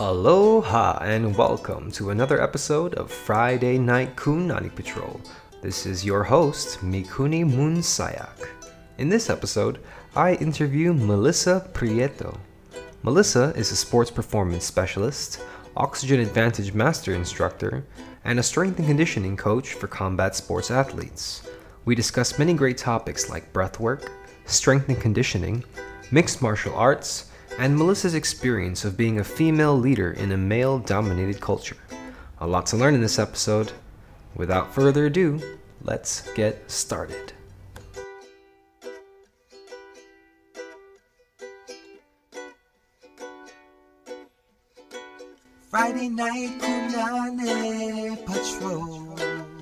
Aloha and welcome to another episode of Friday Night Kunani Patrol. This is your host, Mikuni Munsayak. In this episode, I interview Melissa Prieto. Melissa is a sports performance specialist, Oxygen Advantage Master Instructor, and a strength and conditioning coach for combat sports athletes. We discuss many great topics like breathwork, strength and conditioning, mixed martial arts, and Melissa's experience of being a female leader in a male dominated culture. A lot to learn in this episode. Without further ado, let's get started. Friday night Punane Patrol.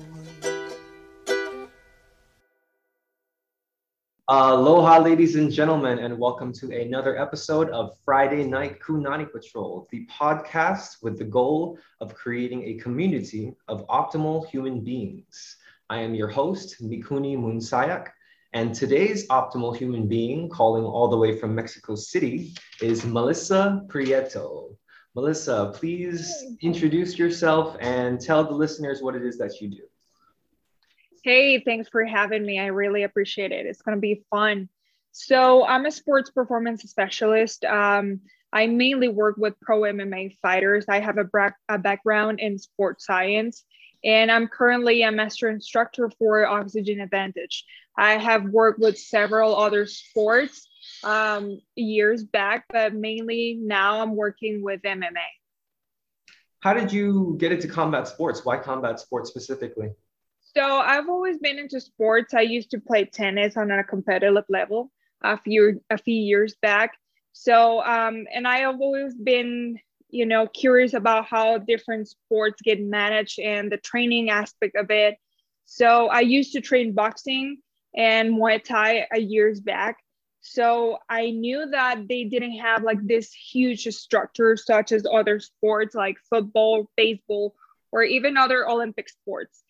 Aloha, ladies and gentlemen, and welcome to another episode of Friday Night Kunani Patrol, the podcast with the goal of creating a community of optimal human beings. I am your host, Mikuni Munsayak, and today's optimal human being, calling all the way from Mexico City, is Melissa Prieto. Melissa, please introduce yourself and tell the listeners what it is that you do. Hey, thanks for having me. I really appreciate it. It's going to be fun. So, I'm a sports performance specialist. Um, I mainly work with pro MMA fighters. I have a, bra- a background in sports science, and I'm currently a master instructor for Oxygen Advantage. I have worked with several other sports um, years back, but mainly now I'm working with MMA. How did you get into combat sports? Why combat sports specifically? So I've always been into sports. I used to play tennis on a competitive level a few a few years back. So um, and I have always been you know curious about how different sports get managed and the training aspect of it. So I used to train boxing and Muay Thai a years back. So I knew that they didn't have like this huge structure such as other sports like football, baseball, or even other Olympic sports.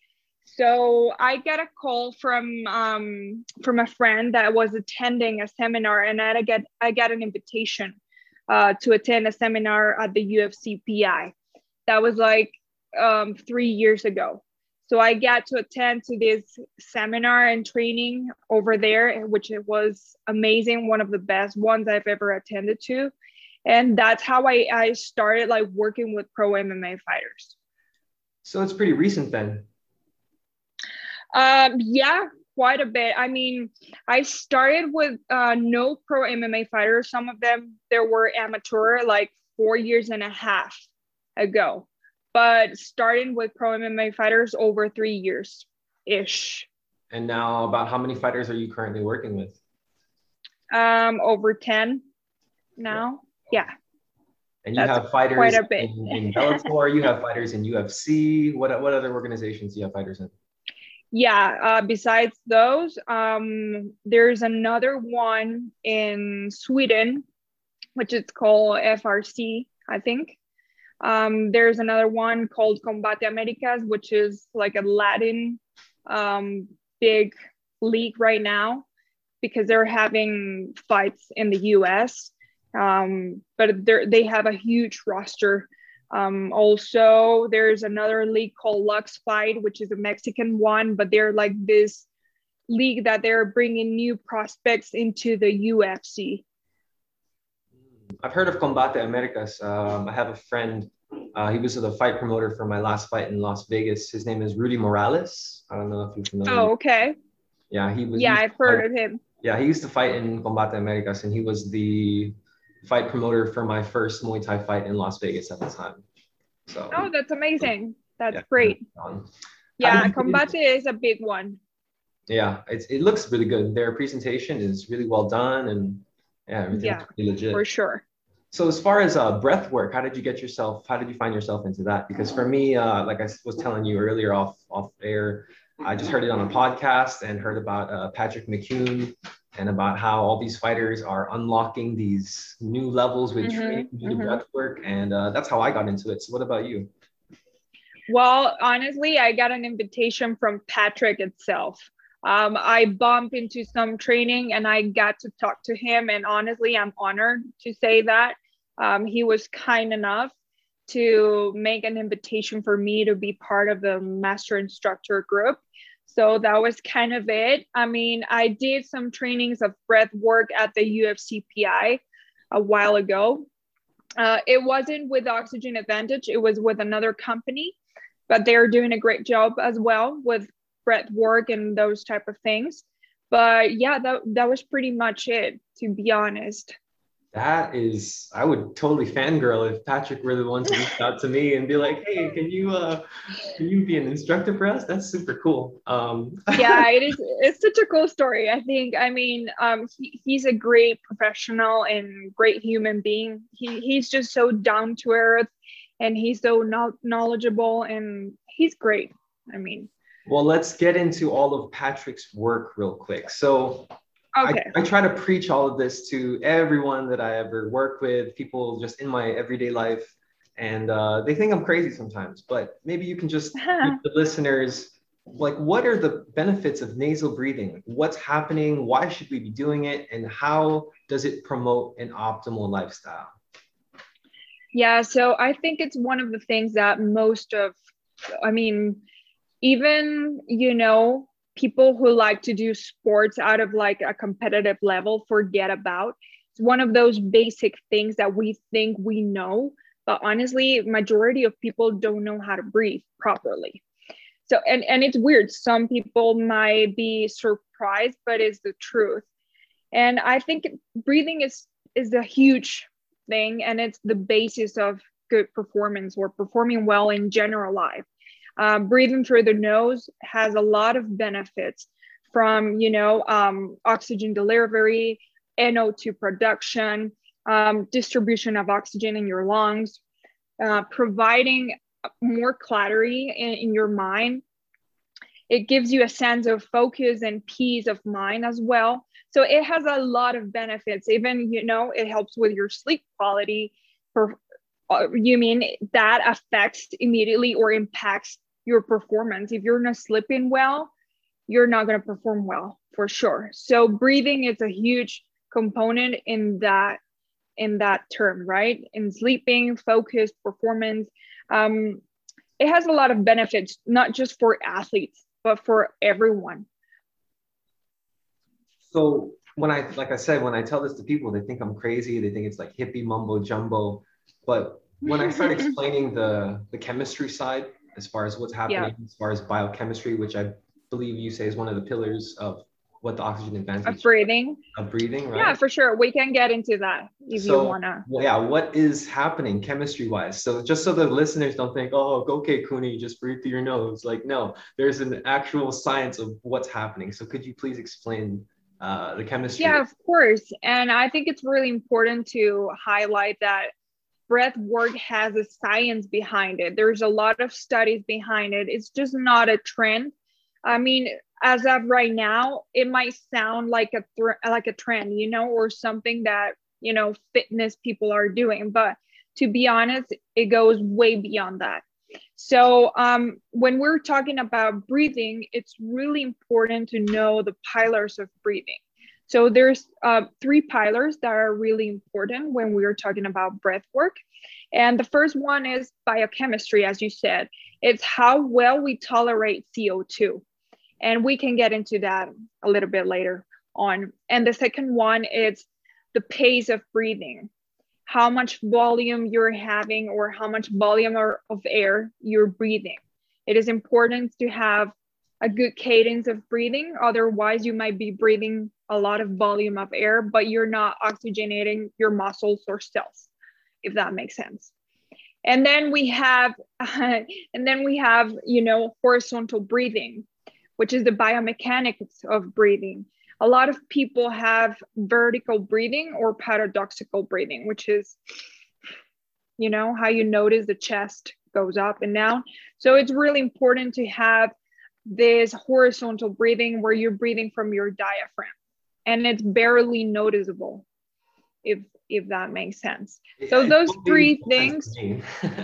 So I get a call from um, from a friend that was attending a seminar, and I get I got an invitation uh, to attend a seminar at the UFCPI. That was like um, three years ago. So I got to attend to this seminar and training over there, which it was amazing, one of the best ones I've ever attended to. And that's how I, I started like working with pro MMA fighters. So it's pretty recent then. Um, yeah, quite a bit. I mean, I started with uh, no pro MMA fighters. Some of them there were amateur, like four years and a half ago but starting with pro MMA fighters over three years ish. And now, about how many fighters are you currently working with? Um, over 10 now. Yeah. And you That's have fighters quite a bit. in, in Bellator, you have fighters in UFC. What, what other organizations do you have fighters in? Yeah, uh, besides those, um, there's another one in Sweden, which is called FRC, I think. Um, there's another one called Combate Americas, which is like a Latin um, big league right now because they're having fights in the US. Um, but they have a huge roster. Um, also, there's another league called Lux Fight, which is a Mexican one, but they're like this league that they're bringing new prospects into the UFC. I've heard of Combate Americas. Um, I have a friend. Uh, he was the fight promoter for my last fight in Las Vegas. His name is Rudy Morales. I don't know if you're familiar. Oh, okay. Yeah, he was. Yeah, I've heard fight, of him. Yeah, he used to fight in Combate Americas, and he was the fight promoter for my first Muay Thai fight in Las Vegas at the time. So. Oh, that's amazing. That's yeah, great. Um, yeah, Combate is a big one. Yeah, it's, it looks really good. Their presentation is really well done, and yeah, yeah, legit. For sure. So as far as uh, breath work, how did you get yourself? How did you find yourself into that? Because for me, uh, like I was telling you earlier off off air, I just heard it on a podcast and heard about uh, Patrick McKeown and about how all these fighters are unlocking these new levels with mm-hmm, training due to mm-hmm. breath work, and uh, that's how I got into it. So what about you? Well, honestly, I got an invitation from Patrick itself um, I bumped into some training and I got to talk to him. And honestly, I'm honored to say that um, he was kind enough to make an invitation for me to be part of the master instructor group. So that was kind of it. I mean, I did some trainings of breath work at the UFCPI a while ago. Uh, it wasn't with Oxygen Advantage, it was with another company, but they're doing a great job as well with breath work and those type of things. But yeah, that, that was pretty much it, to be honest that is i would totally fangirl if patrick were the one to reach out to me and be like hey can you uh can you be an instructor for us? That's super cool. Um yeah it is it's such a cool story. I think i mean um he, he's a great professional and great human being. He, he's just so down to earth and he's so no- knowledgeable and he's great. I mean well let's get into all of patrick's work real quick. So Okay. I, I, try to preach all of this to everyone that I ever work with, people just in my everyday life. And uh, they think I'm crazy sometimes, but maybe you can just the listeners like what are the benefits of nasal breathing? What's happening? Why should we be doing it? And how does it promote an optimal lifestyle? Yeah, so I think it's one of the things that most of, I mean, even, you know, people who like to do sports out of like a competitive level forget about. It's one of those basic things that we think we know, but honestly, majority of people don't know how to breathe properly. So and and it's weird. Some people might be surprised, but it's the truth. And I think breathing is is a huge thing and it's the basis of good performance or performing well in general life uh, breathing through the nose has a lot of benefits from, you know, um, oxygen delivery, NO2 production, um, distribution of oxygen in your lungs, uh, providing more clarity in, in your mind. It gives you a sense of focus and peace of mind as well. So it has a lot of benefits. Even, you know, it helps with your sleep quality. For, uh, you mean that affects immediately or impacts your performance. If you're not sleeping well, you're not going to perform well for sure. So breathing is a huge component in that in that term, right? In sleeping, focus, performance. Um, it has a lot of benefits, not just for athletes, but for everyone. So when I, like I said, when I tell this to people, they think I'm crazy. They think it's like hippie mumbo jumbo. But when I start explaining the the chemistry side as far as what's happening, yeah. as far as biochemistry, which I believe you say is one of the pillars of what the oxygen advantage of breathing? Of breathing right? Yeah for sure. We can get into that if so, you want to well, yeah what is happening chemistry wise so just so the listeners don't think oh okay Cooney just breathe through your nose. Like no there's an actual science of what's happening. So could you please explain uh, the chemistry? Yeah of course. And i think it's really important to highlight that breath work has a science behind it. There's a lot of studies behind it. It's just not a trend. I mean, as of right now, it might sound like a like a trend, you know, or something that you know fitness people are doing, but to be honest, it goes way beyond that. So um, when we're talking about breathing, it's really important to know the pillars of breathing. So there's uh, three pillars that are really important when we're talking about breath work. And the first one is biochemistry, as you said. It's how well we tolerate CO2. And we can get into that a little bit later on. And the second one is the pace of breathing, how much volume you're having or how much volume of air you're breathing. It is important to have a good cadence of breathing. Otherwise, you might be breathing a lot of volume of air, but you're not oxygenating your muscles or cells, if that makes sense. And then we have, uh, and then we have, you know, horizontal breathing, which is the biomechanics of breathing. A lot of people have vertical breathing or paradoxical breathing, which is, you know, how you notice the chest goes up and down. So it's really important to have this horizontal breathing where you're breathing from your diaphragm and it's barely noticeable if if that makes sense. So those three things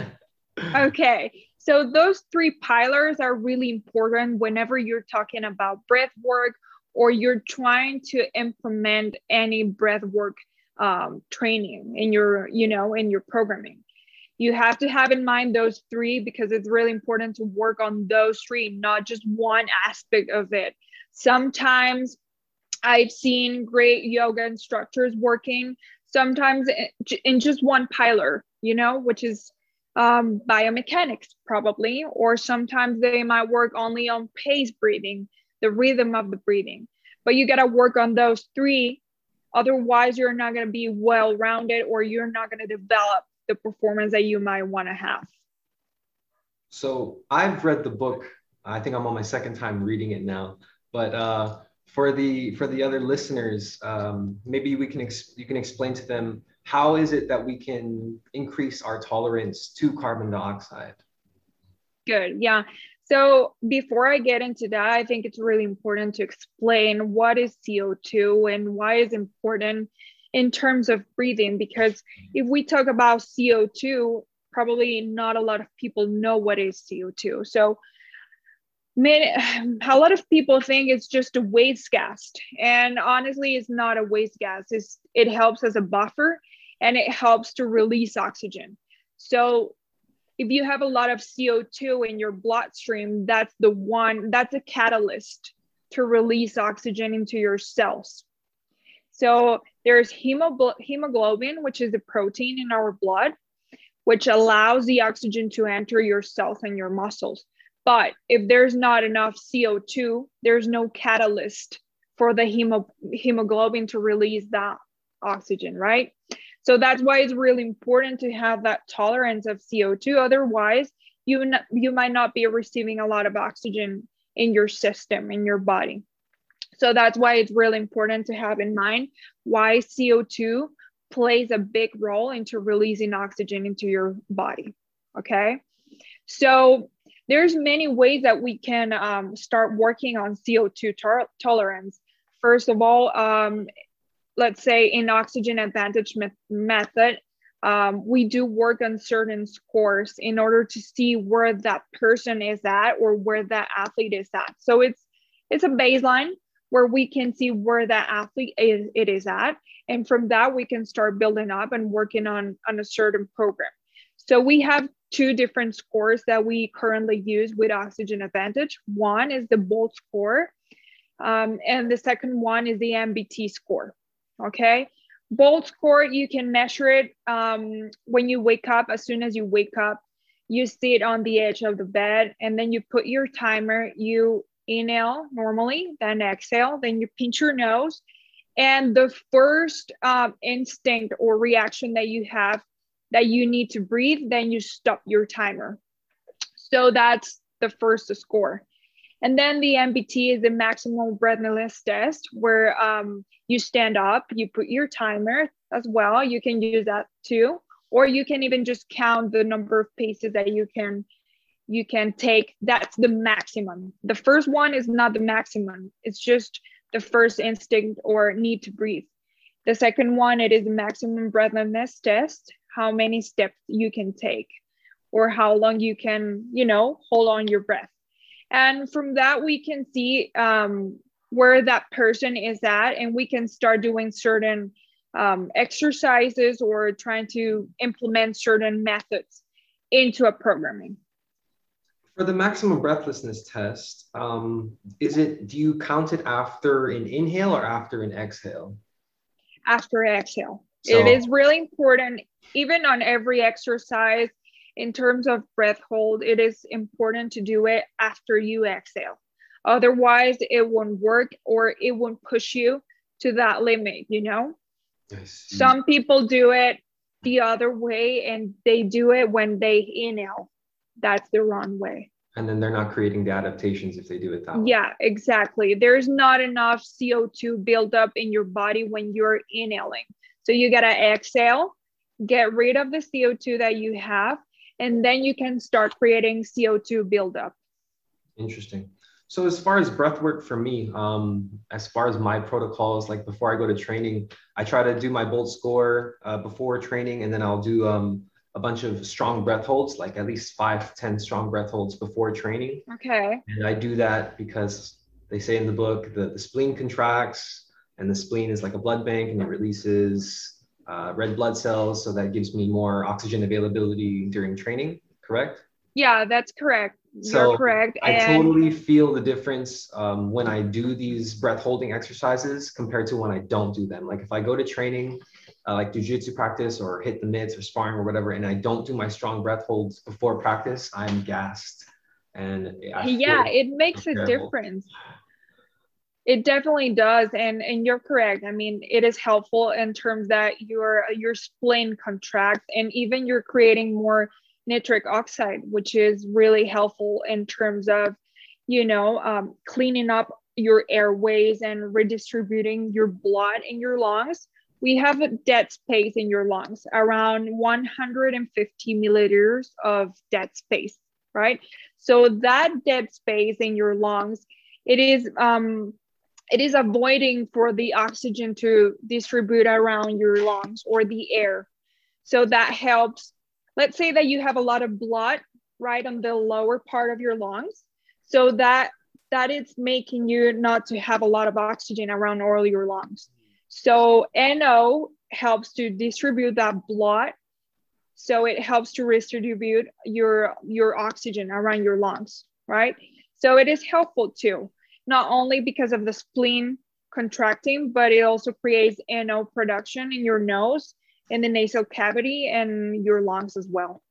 okay so those three pillars are really important whenever you're talking about breath work or you're trying to implement any breath work um, training in your you know in your programming. You have to have in mind those three because it's really important to work on those three, not just one aspect of it. Sometimes I've seen great yoga instructors working sometimes in just one pillar, you know, which is um, biomechanics probably, or sometimes they might work only on pace breathing, the rhythm of the breathing. But you got to work on those three. Otherwise, you're not going to be well rounded or you're not going to develop the performance that you might want to have. So I've read the book. I think I'm on my second time reading it now. But uh, for the for the other listeners, um, maybe we can ex- you can explain to them how is it that we can increase our tolerance to carbon dioxide? Good. Yeah. So before I get into that, I think it's really important to explain what is CO2 and why is important in terms of breathing. Because if we talk about CO2, probably not a lot of people know what is CO2. So many, a lot of people think it's just a waste gas. And honestly, it's not a waste gas. It's, it helps as a buffer and it helps to release oxygen. So if you have a lot of CO2 in your bloodstream, that's the one, that's a catalyst to release oxygen into your cells. So there's hemoglobin, which is a protein in our blood, which allows the oxygen to enter your cells and your muscles. But if there's not enough CO2, there's no catalyst for the hemo- hemoglobin to release that oxygen, right? So that's why it's really important to have that tolerance of CO2. Otherwise, you, you might not be receiving a lot of oxygen in your system, in your body. So that's why it's really important to have in mind why CO2 plays a big role into releasing oxygen into your body. Okay. So there's many ways that we can um, start working on CO2 tar- tolerance. First of all, um, let's say in oxygen advantage me- method, um, we do work on certain scores in order to see where that person is at or where that athlete is at. So it's it's a baseline where we can see where that athlete is it is at, and from that we can start building up and working on on a certain program. So we have two different scores that we currently use with Oxygen Advantage. One is the BOLT score, um, and the second one is the MBT score okay? BOLT score, you can measure it um, when you wake up. As soon as you wake up, you sit on the edge of the bed and then you put your timer. You inhale normally, then exhale, then you pinch your nose. And the first um, instinct or reaction that you have that you need to breathe, then you stop your timer. So that's the first score. And then the MBT is the maximum breathlessness test, where um, you stand up, you put your timer as well. You can use that too, or you can even just count the number of paces that you can you can take. That's the maximum. The first one is not the maximum. It's just the first instinct or need to breathe. The second one, it is the maximum breathlessness test, how many steps you can take or how long you can, you know, hold on your breath. And from that, we can see um, where that person is at, and we can start doing certain um, exercises or trying to implement certain methods into a programming. For the maximum breathlessness test, um, is it do you count it after an inhale or after an exhale? After exhale. So, it is really important, even on every exercise in terms of breath hold, it is important to do it after you exhale. Otherwise, it won't work or it won't push you to that limit, you know? Some people do it the other way and they do it when they inhale. That's the wrong way. And then they're not creating the adaptations if they do it that way. Yeah, exactly. There's not enough CO2 buildup in your body when you're inhaling. So you got to exhale, get rid of the CO2 that you have, and then you can start creating CO2 buildup. Interesting. So as far as breath work for me, um, as far as my protocols, like before I go to training, I try to do my BOLT score uh, before training, and then I'll do um, a bunch of strong breath holds, like at least five, 10 strong breath holds before training. Okay. And I do that because they say in the book that the spleen contracts and the spleen is like a blood bank and it releases uh, red blood cells, so that gives me more oxygen availability during training. Correct? Yeah, that's correct. So You're correct. I and totally feel the difference um, when I do these breath holding exercises compared to when I don't do them. Like if I go to training, uh, like jujitsu practice or hit the mitts or sparring or whatever, and I don't do my strong breath holds before practice, I'm gassed. And yeah, it makes a difference. It definitely does, and and you're correct. I mean, it is helpful in terms that your your spleen contracts, and even you're creating more nitric oxide, which is really helpful in terms of, you know, um, cleaning up your airways and redistributing your blood in your lungs. We have a dead space in your lungs, around 150 milliliters of dead space, right? So that dead space in your lungs, it is um, it is avoiding for the oxygen to distribute around your lungs or the air. So that helps. Let's say that you have a lot of blood right on the lower part of your lungs. So that that is making you not to have a lot of oxygen around all your lungs. So NO helps to distribute that blood. So it helps to redistribute your your oxygen around your lungs, right? So it is helpful too, not only because of the spleen contracting, but it also creates NO production in your nose, in the nasal cavity, and your lungs as well.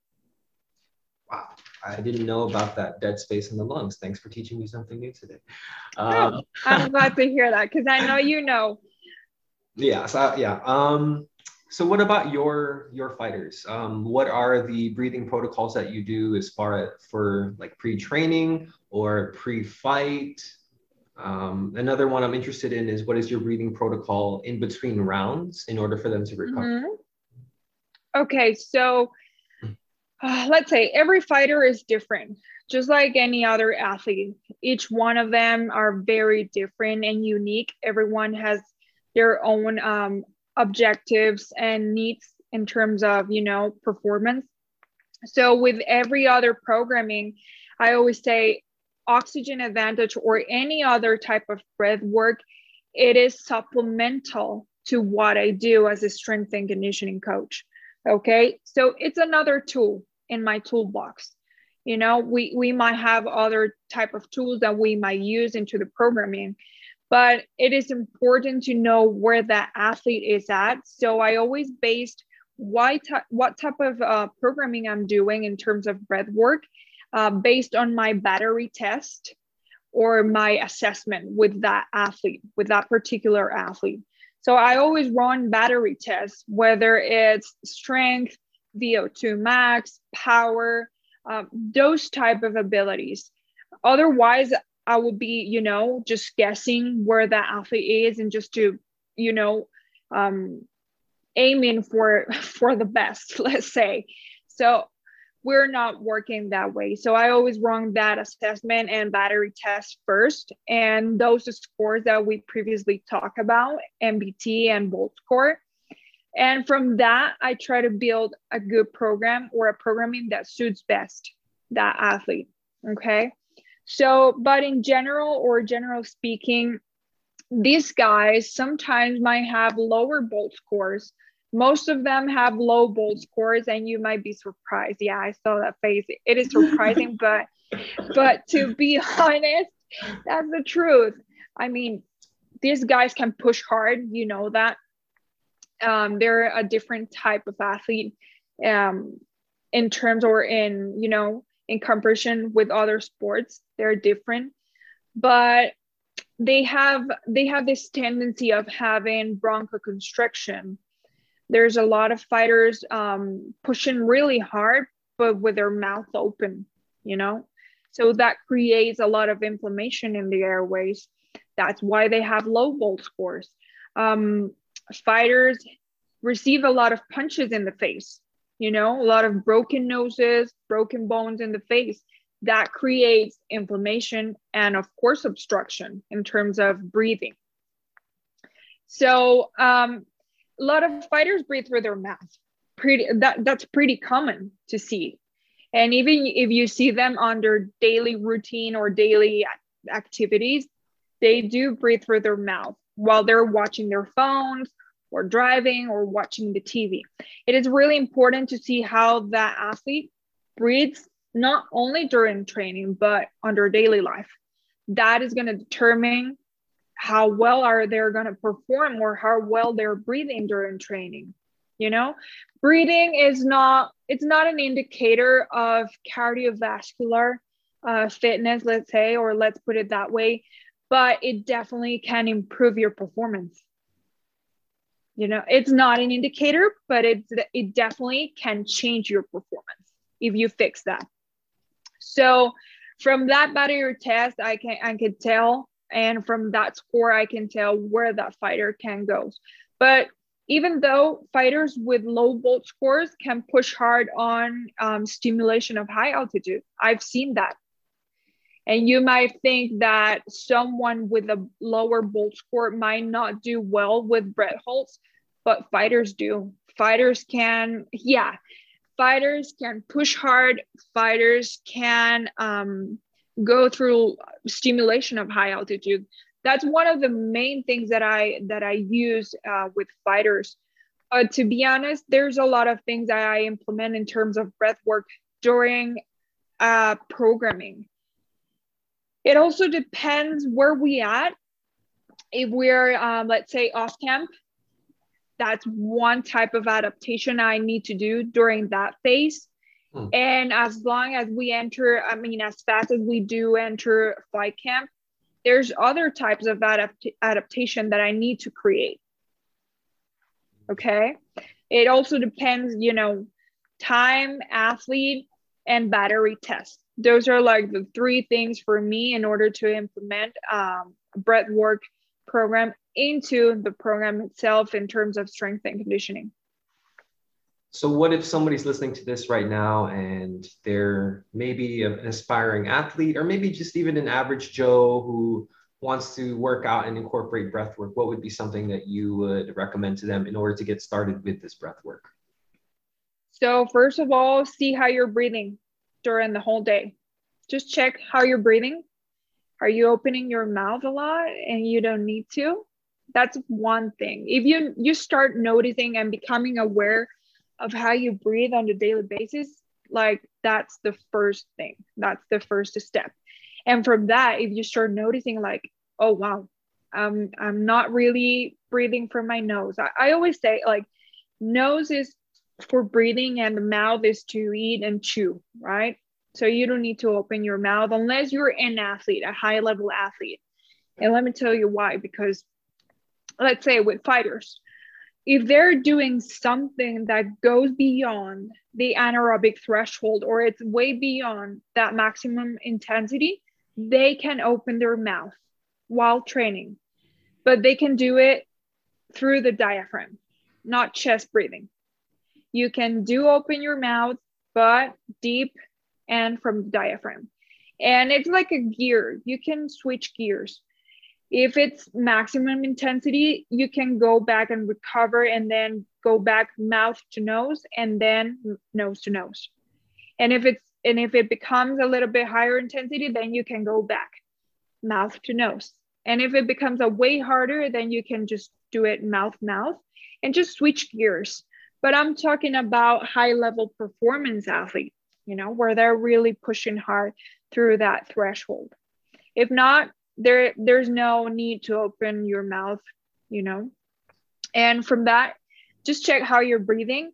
Wow, I didn't know about that dead space in the lungs. Thanks for teaching me something new today. Um, I'm glad to hear that because I know you know. yeah, so yeah. Um, so what about your your fighters? Um, what are the breathing protocols that you do as far as for like pre-training or pre-fight? Um, another one I'm interested in is what is your breathing protocol in between rounds in order for them to recover? Mhm. Okay, so uh, let's say every fighter is different, just like any other athlete. Each one of them are very different and unique. Everyone has their own um, objectives and needs in terms of you know performance. So with every other programming, I always say oxygen advantage or any other type of breath work, it is supplemental to what I do as a strength and conditioning coach. Okay. So it's another tool in my toolbox. You know, we, we might have other type of tools that we might use into the programming, but it is important to know where that athlete is at. So I always based why ty- what type of uh, programming I'm doing in terms of breath work uh, based on my battery test or my assessment with that athlete, with that particular athlete. So I always run battery tests, whether it's strength, VO2 max, power, um, those type of abilities. Otherwise, I would be, you know, just guessing where that athlete is and just to, you know, um, aiming for for the best, let's say. So we're not working that way. So I always run that assessment and battery test first. And those scores that we previously talked about, MBT and Bolt score. And from that, I try to build a good program or a programming that suits best that athlete. Okay. So, but in general or general speaking, these guys sometimes might have lower bolt scores. Most of them have low bolt scores, and you might be surprised. Yeah, I saw that face. It is surprising, but but to be honest, that's the truth. I mean, these guys can push hard. You know that. Um, they're a different type of athlete, um, in terms or in you know in comparison with other sports. They're different, but they have they have this tendency of having bronchoconstriction there's a lot of fighters um, pushing really hard but with their mouth open you know? So that creates a lot of inflammation in the airways. That's why they have low bolt scores. Um, fighters receive a lot of punches in the face you know? A lot of broken noses broken bones in the face. That creates inflammation and of course obstruction in terms of breathing. So um, a lot of fighters breathe through their mouth pretty that that's pretty common to see and even if you see them under daily routine or daily activities they do breathe through their mouth while they're watching their phones or driving or watching the TV. It is really important to see how that athlete breathes not only during training but under daily life. That is going to determine how well are they going to perform or how well they're breathing during training. You know, breathing is not it's not an indicator of cardiovascular uh, fitness, let's say, or let's put it that way, but it definitely can improve your performance you know it's not an indicator but it it definitely can change your performance if you fix that so from that battery test i can i could tell and from that score i can tell where that fighter can go but even though fighters with low bolt scores can push hard on um, stimulation of high altitude i've seen that and you might think that someone with a lower bolt score might not do well with breath holds, but fighters do. Fighters can, yeah, fighters can push hard. Fighters can um, go through stimulation of high altitude. That's one of the main things that I that I use uh, with fighters. Uh, to be honest, there's a lot of things that I implement in terms of breath work during uh, programming it also depends where we at. If we're, um, let's say, off camp, that's one type of adaptation I need to do during that phase. Hmm. And as long as we enter, I mean, as fast as we do enter flight camp, there's other types of adapt- adaptation that I need to create. Okay. It also depends, you know, time, athlete, and battery test those are like the three things for me in order to implement um, breath work program into the program itself in terms of strength and conditioning. So, what if somebody's listening to this right now and they're maybe an aspiring athlete or maybe just even an average Joe who wants to work out and incorporate breath work? What would be something that you would recommend to them in order to get started with this breath work? So, first of all, see how you're breathing during the whole day. Just check how you're breathing. Are you opening your mouth a lot and you don't need to? That's one thing. If you you start noticing and becoming aware of how you breathe on a daily basis, like that's the first thing. That's the first step. And from that, if you start noticing like, oh wow, um, I'm not really breathing from my nose. I, I always say like nose is for breathing and the mouth is to eat and chew, right? So you don't need to open your mouth unless you're an athlete, a high level athlete. And let me tell you why because let's say with fighters, if they're doing something that goes beyond the anaerobic threshold or it's way beyond that maximum intensity, they can open their mouth while training, but they can do it through the diaphragm, not chest breathing. You can do open your mouth, but deep and from the diaphragm. And it's like a gear, you can switch gears. If it's maximum intensity, you can go back and recover and then go back mouth to nose and then nose to nose. And if it's and if it becomes a little bit higher intensity, then you can go back mouth to nose. And if it becomes a way harder, then you can just do it mouth mouth and just switch gears but I'm talking about high level performance athletes you know, where they're really pushing hard through that threshold. If not, there there's no need to open your mouth, you know. And from that, just check how you're breathing.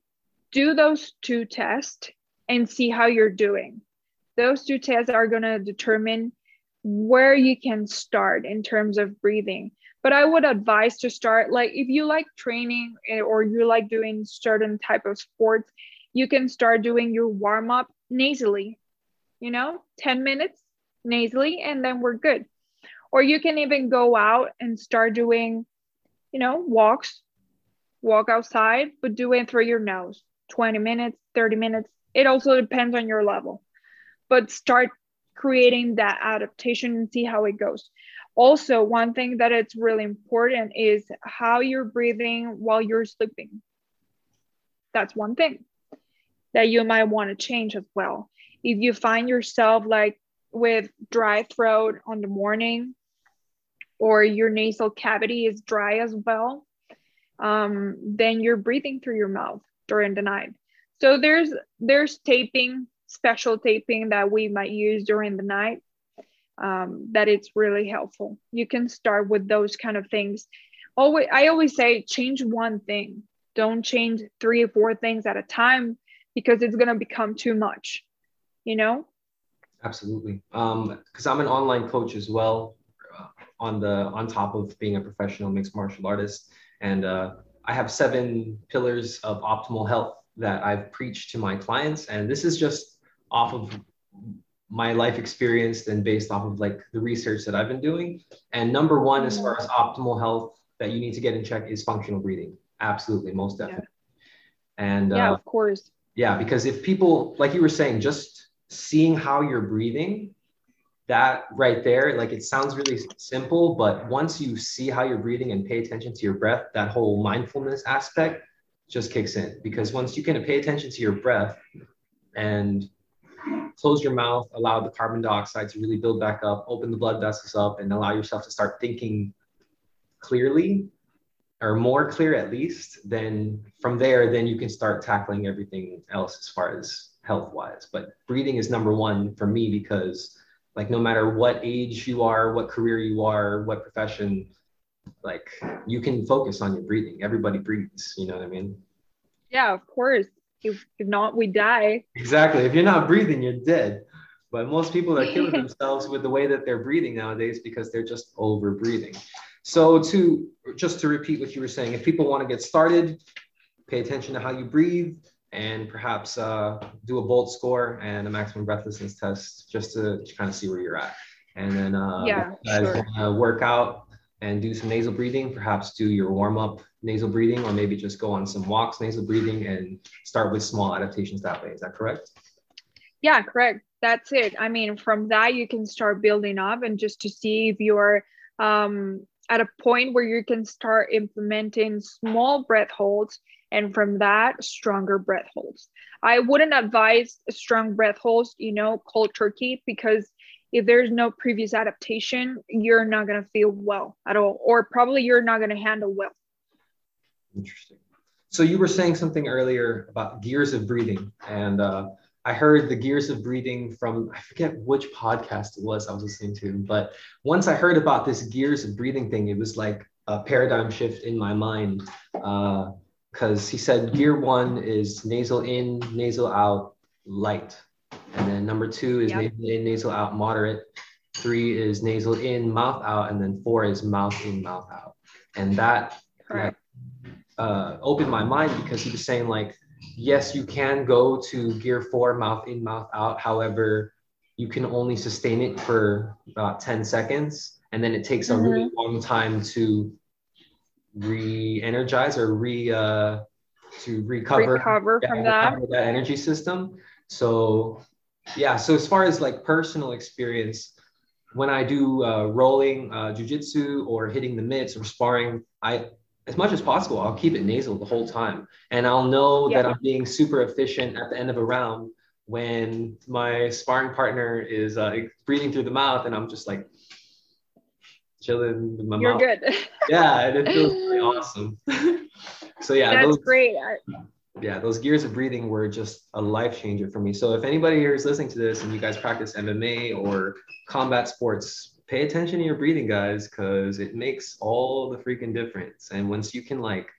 Do those two tests and see how you're doing. Those two tests are going to determine where you can start in terms of breathing but i would advise to start like if you like training eh, or you like doing certain type of sports you can start doing your warm up nasally you know 10 minutes nasally and then we're good or you can even go out and start doing you know walks walk outside but do it through your nose. 20 minutes 30 minutes. It also depends on your level. But start creating that adaptation and see how it goes. Also one thing that it's really important is how you're breathing while you're sleeping. That's one thing that you might want to change as well. If you find yourself like with dry throat on the morning or your nasal cavity is dry as well um, then you're breathing through your mouth during the night. So there's there's taping, special taping that we might use during the night. Um, that it's really helpful. You can start with those kind of things. Always, I always say change one thing. Don't change three or four things at a time because it's gonna become too much. You know. Absolutely. Um, because I'm an online coach as well, on the on top of being a professional mixed martial artist, and uh, I have seven pillars of optimal health that I've preached to my clients. And this is just off of my life experience and based off of like the research that I've been doing. And number one, as far as optimal health that you need to get in check is functional breathing. Absolutely, most definitely. Yeah. And yeah, uh, of course. Yeah, because if people, like you were saying, just seeing how you're breathing, that right there, like it sounds really simple, but once you see how you're breathing and pay attention to your breath, that whole mindfulness aspect just kicks in because once you can pay attention to your breath and close your mouth, allow the carbon dioxide to really build back up, open the blood vessels up, and allow yourself to start thinking clearly or more clear at least, then from there, then you can start tackling everything else as far as health wise. But breathing is number one for me because, like, no matter what age you are, what career you are, what profession, like you can focus on your breathing. Everybody breathes, you know what I mean? Yeah, of course. If, if not, we die. Exactly. If you're not breathing, you're dead. But most people are killing themselves with the way that they're breathing nowadays because they're just over breathing. So to just to repeat what you were saying, if people want to get started, pay attention to how you breathe and perhaps uh, do a bolt score and a maximum breathlessness test just to, to kind of see where you're at. And then uh, yeah, sure. work out and do some nasal breathing, perhaps do your warm up nasal breathing, or maybe just go on some walks nasal breathing and start with small adaptations that way. Is that correct? Yeah, correct. That's it. I mean, from that, you can start building up and just to see if you're um, at a point where you can start implementing small breath holds and from that stronger breath holds i wouldn't advise strong breath holds you know cold turkey because if there's no previous adaptation, you're not going to feel well at all, or probably you're not going to handle well. Interesting. So you were saying something earlier about gears of breathing, and uh, I heard the gears of breathing from I forget which podcast it was I was listening to, but once I heard about this gears of breathing thing, it was like a paradigm shift in my mind. Because uh, he said gear one is nasal in, nasal out, light. And then number two is yep. nasal in, nasal out, moderate. Three is nasal in, mouth out. And then four is mouth in, mouth out. And that like, uh, opened my mind because he was saying, like, yes, you can go to gear four, mouth in, mouth out. However, you can only sustain it for about 10 seconds. And then it takes mm-hmm. a really mm-hmm. long time to re-energize or re uh, to recover, recover from that. that energy system. So yeah, so as far as like personal experience, when I do uh, rolling uh, jujitsu or hitting the mitts or sparring, I as much as possible I'll keep it nasal the whole time, and I'll know yeah. that I'm being super efficient at the end of a round when my sparring partner is uh, breathing through the mouth, and I'm just like chilling with my You're mouth. good. yeah, and it feels really awesome. so yeah, that's those, great. Yeah, those gears of breathing were just a life changer for me. So if anybody here is listening to this and you guys practice MMA or combat sports, pay attention to your breathing, guys, because it makes all the freaking difference. And once you can like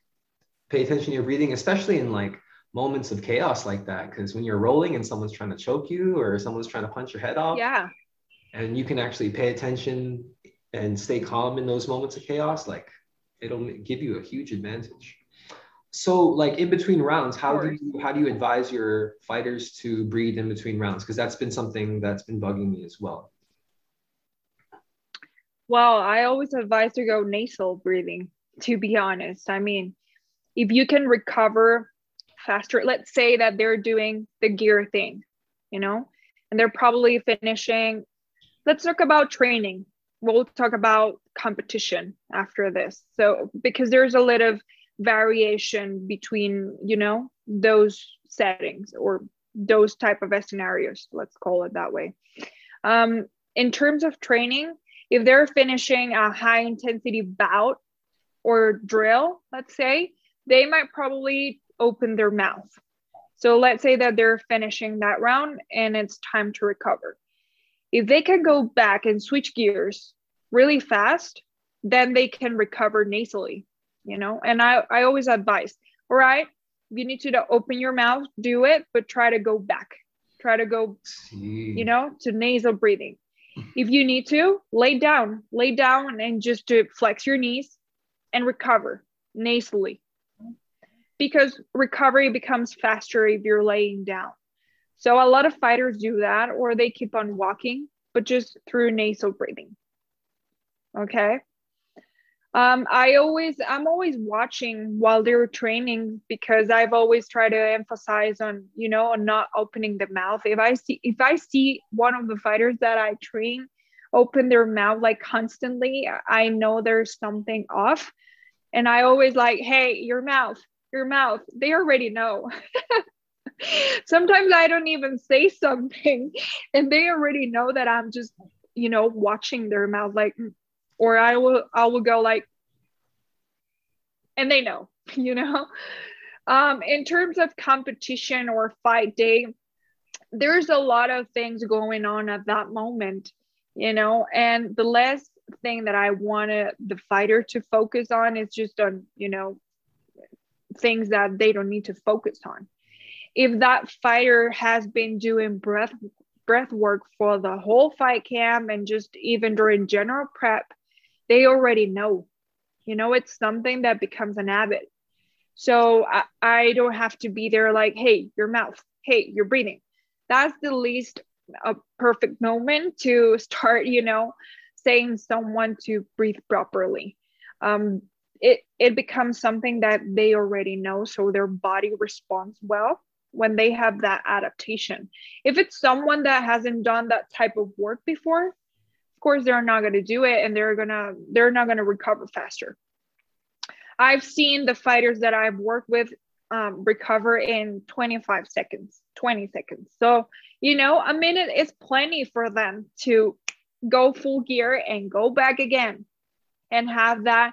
pay attention to your breathing, especially in like moments of chaos like that, because when you're rolling and someone's trying to choke you or someone's trying to punch your head off, yeah, and you can actually pay attention and stay calm in those moments of chaos, like it'll give you a huge advantage. So, like in between rounds, how do you how do you advise your fighters to breathe in between rounds? Because that's been something that's been bugging me as well. Well, I always advise to go nasal breathing. To be honest, I mean, if you can recover faster, let's say that they're doing the gear thing, you know, and they're probably finishing. Let's talk about training. We'll talk about competition after this. So, because there's a lot of variation between you know those settings or those type of scenarios let's call it that way um, in terms of training if they're finishing a high intensity bout or drill, let's say, they might probably open their mouth. So let's say that they're finishing that round and it's time to recover. If they can go back and switch gears really fast, then they can recover nasally, you know. And I, I always advise, all right, you need to open your mouth, do it, but try to go back. Try to go, you know, to nasal breathing. If you need to, lay down, lay down and just to flex your knees and recover nasally. Because recovery becomes faster if you're laying down. So a lot of fighters do that or they keep on walking, but just through nasal breathing. Okay um, I always I'm always watching while they're training because I've always tried to emphasize on you know on not opening the mouth. If I see if I see one of the fighters that I train open their mouth like constantly, I know there's something off. And I always like, hey, your mouth, your mouth. They already know. Sometimes I don't even say something and they already know that I'm just, you know, watching their mouth like or I will I will go like and they know, you know. Um, in terms of competition or fight day, there's a lot of things going on at that moment, you know, and the last thing that I want the fighter to focus on is just on, you know, things that they don't need to focus on. If that fighter has been doing breath breath work for the whole fight camp and just even during general prep, they already know. You know, it's something that becomes an habit. So I, I don't have to be there like, hey, your mouth, hey, you're breathing. That's the least a perfect moment to start, you know, saying someone to breathe properly. Um, it it becomes something that they already know, so their body responds well when they have that adaptation. If it's someone that hasn't done that type of work before, course they're not going to do it and they're going to they're not going to recover faster. I've seen the fighters that i've worked with um, recover in 25 seconds 20 seconds. So you know a minute is plenty for them to go full gear and go back again and have that.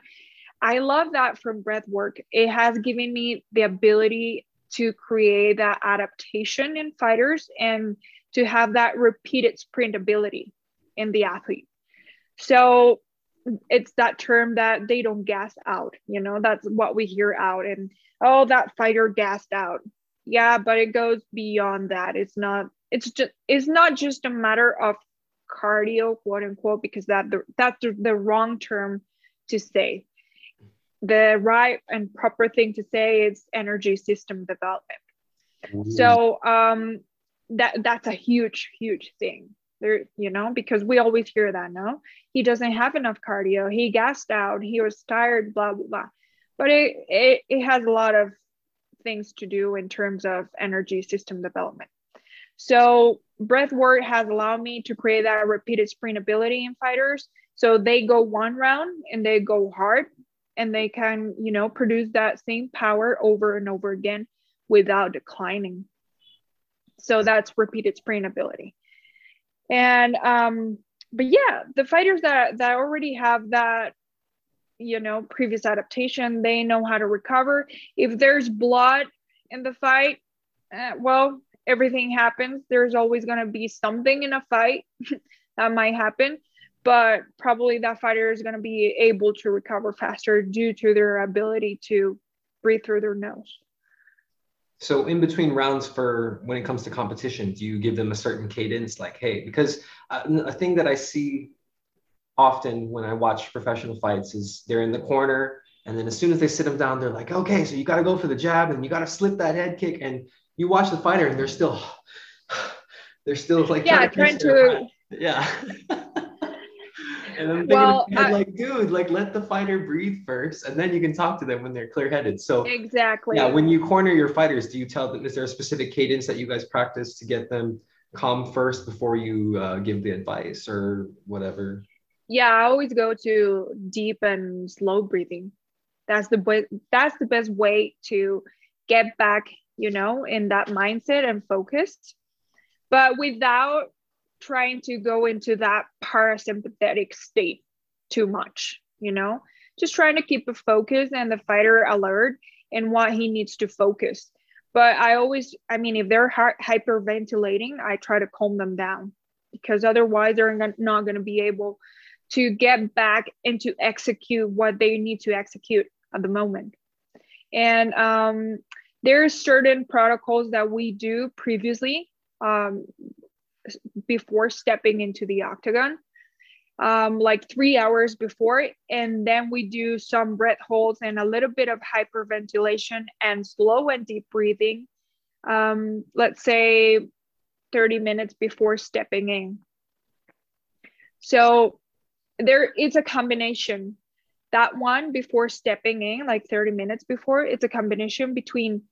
I love that from breath work. It has given me the ability to create that adaptation in fighters and to have that repeated sprint ability in the athlete. So it's that term that they don't gas out, you know, that's what we hear out and oh that fighter gassed out. Yeah, but it goes beyond that. It's not it's just it's not just a matter of cardio, quote unquote, because that the, that's the, wrong term to say. The right and proper thing to say is energy system development. Mm-hmm. So um that that's a huge, huge thing there you know because we always hear that no? He doesn't have enough cardio. He gassed out. He was tired blah blah blah. But it, it it has a lot of things to do in terms of energy system development. So breath work has allowed me to create that repeated sprint ability in fighters. So they go one round and they go hard and they can you know produce that same power over and over again without declining. So that's repeated sprint ability and um but yeah the fighters that that already have that you know previous adaptation they know how to recover. If there's blood in the fight uh, well everything happens. There's always going to be something in a fight that might happen but probably that fighter is going to be able to recover faster due to their ability to breathe through their nose so in between rounds for when it comes to competition, do you give them a certain cadence? Like, hey, because uh, a thing that I see often when I watch professional fights is they're in the corner, and then as soon as they sit them down, they're like, okay, so you got to go for the jab, and you got to slip that head kick, and you watch the fighter, and they're still, they're still like, yeah, trying to, trying to yeah. And I'm thinking, well, I, like, dude, like let the fighter breathe first, and then you can talk to them when they're clear-headed. So exactly. Yeah, when you corner your fighters, do you tell them? Is there a specific cadence that you guys practice to get them calm first before you uh, give the advice or whatever? Yeah, I always go to deep and slow breathing. That's the. That's the best way to get back, you know, in that mindset and focused, but without trying to go into that parasympathetic state too much, you know? just trying to keep a focus and the fighter alert and what he needs to focus. But I always, I mean, if they're hyperventilating, I try to calm them down because otherwise they're not going to be able to get back and to execute what they need to execute at the moment. And um, there's certain protocols that we do previously um, before stepping into the octagon um, like three hours before. And then we do some breath holds and a little bit of hyperventilation and slow and deep breathing. Um, let's say 30 minutes before stepping in. So there is a combination. That one before stepping in, like 30 minutes before, it's a combination between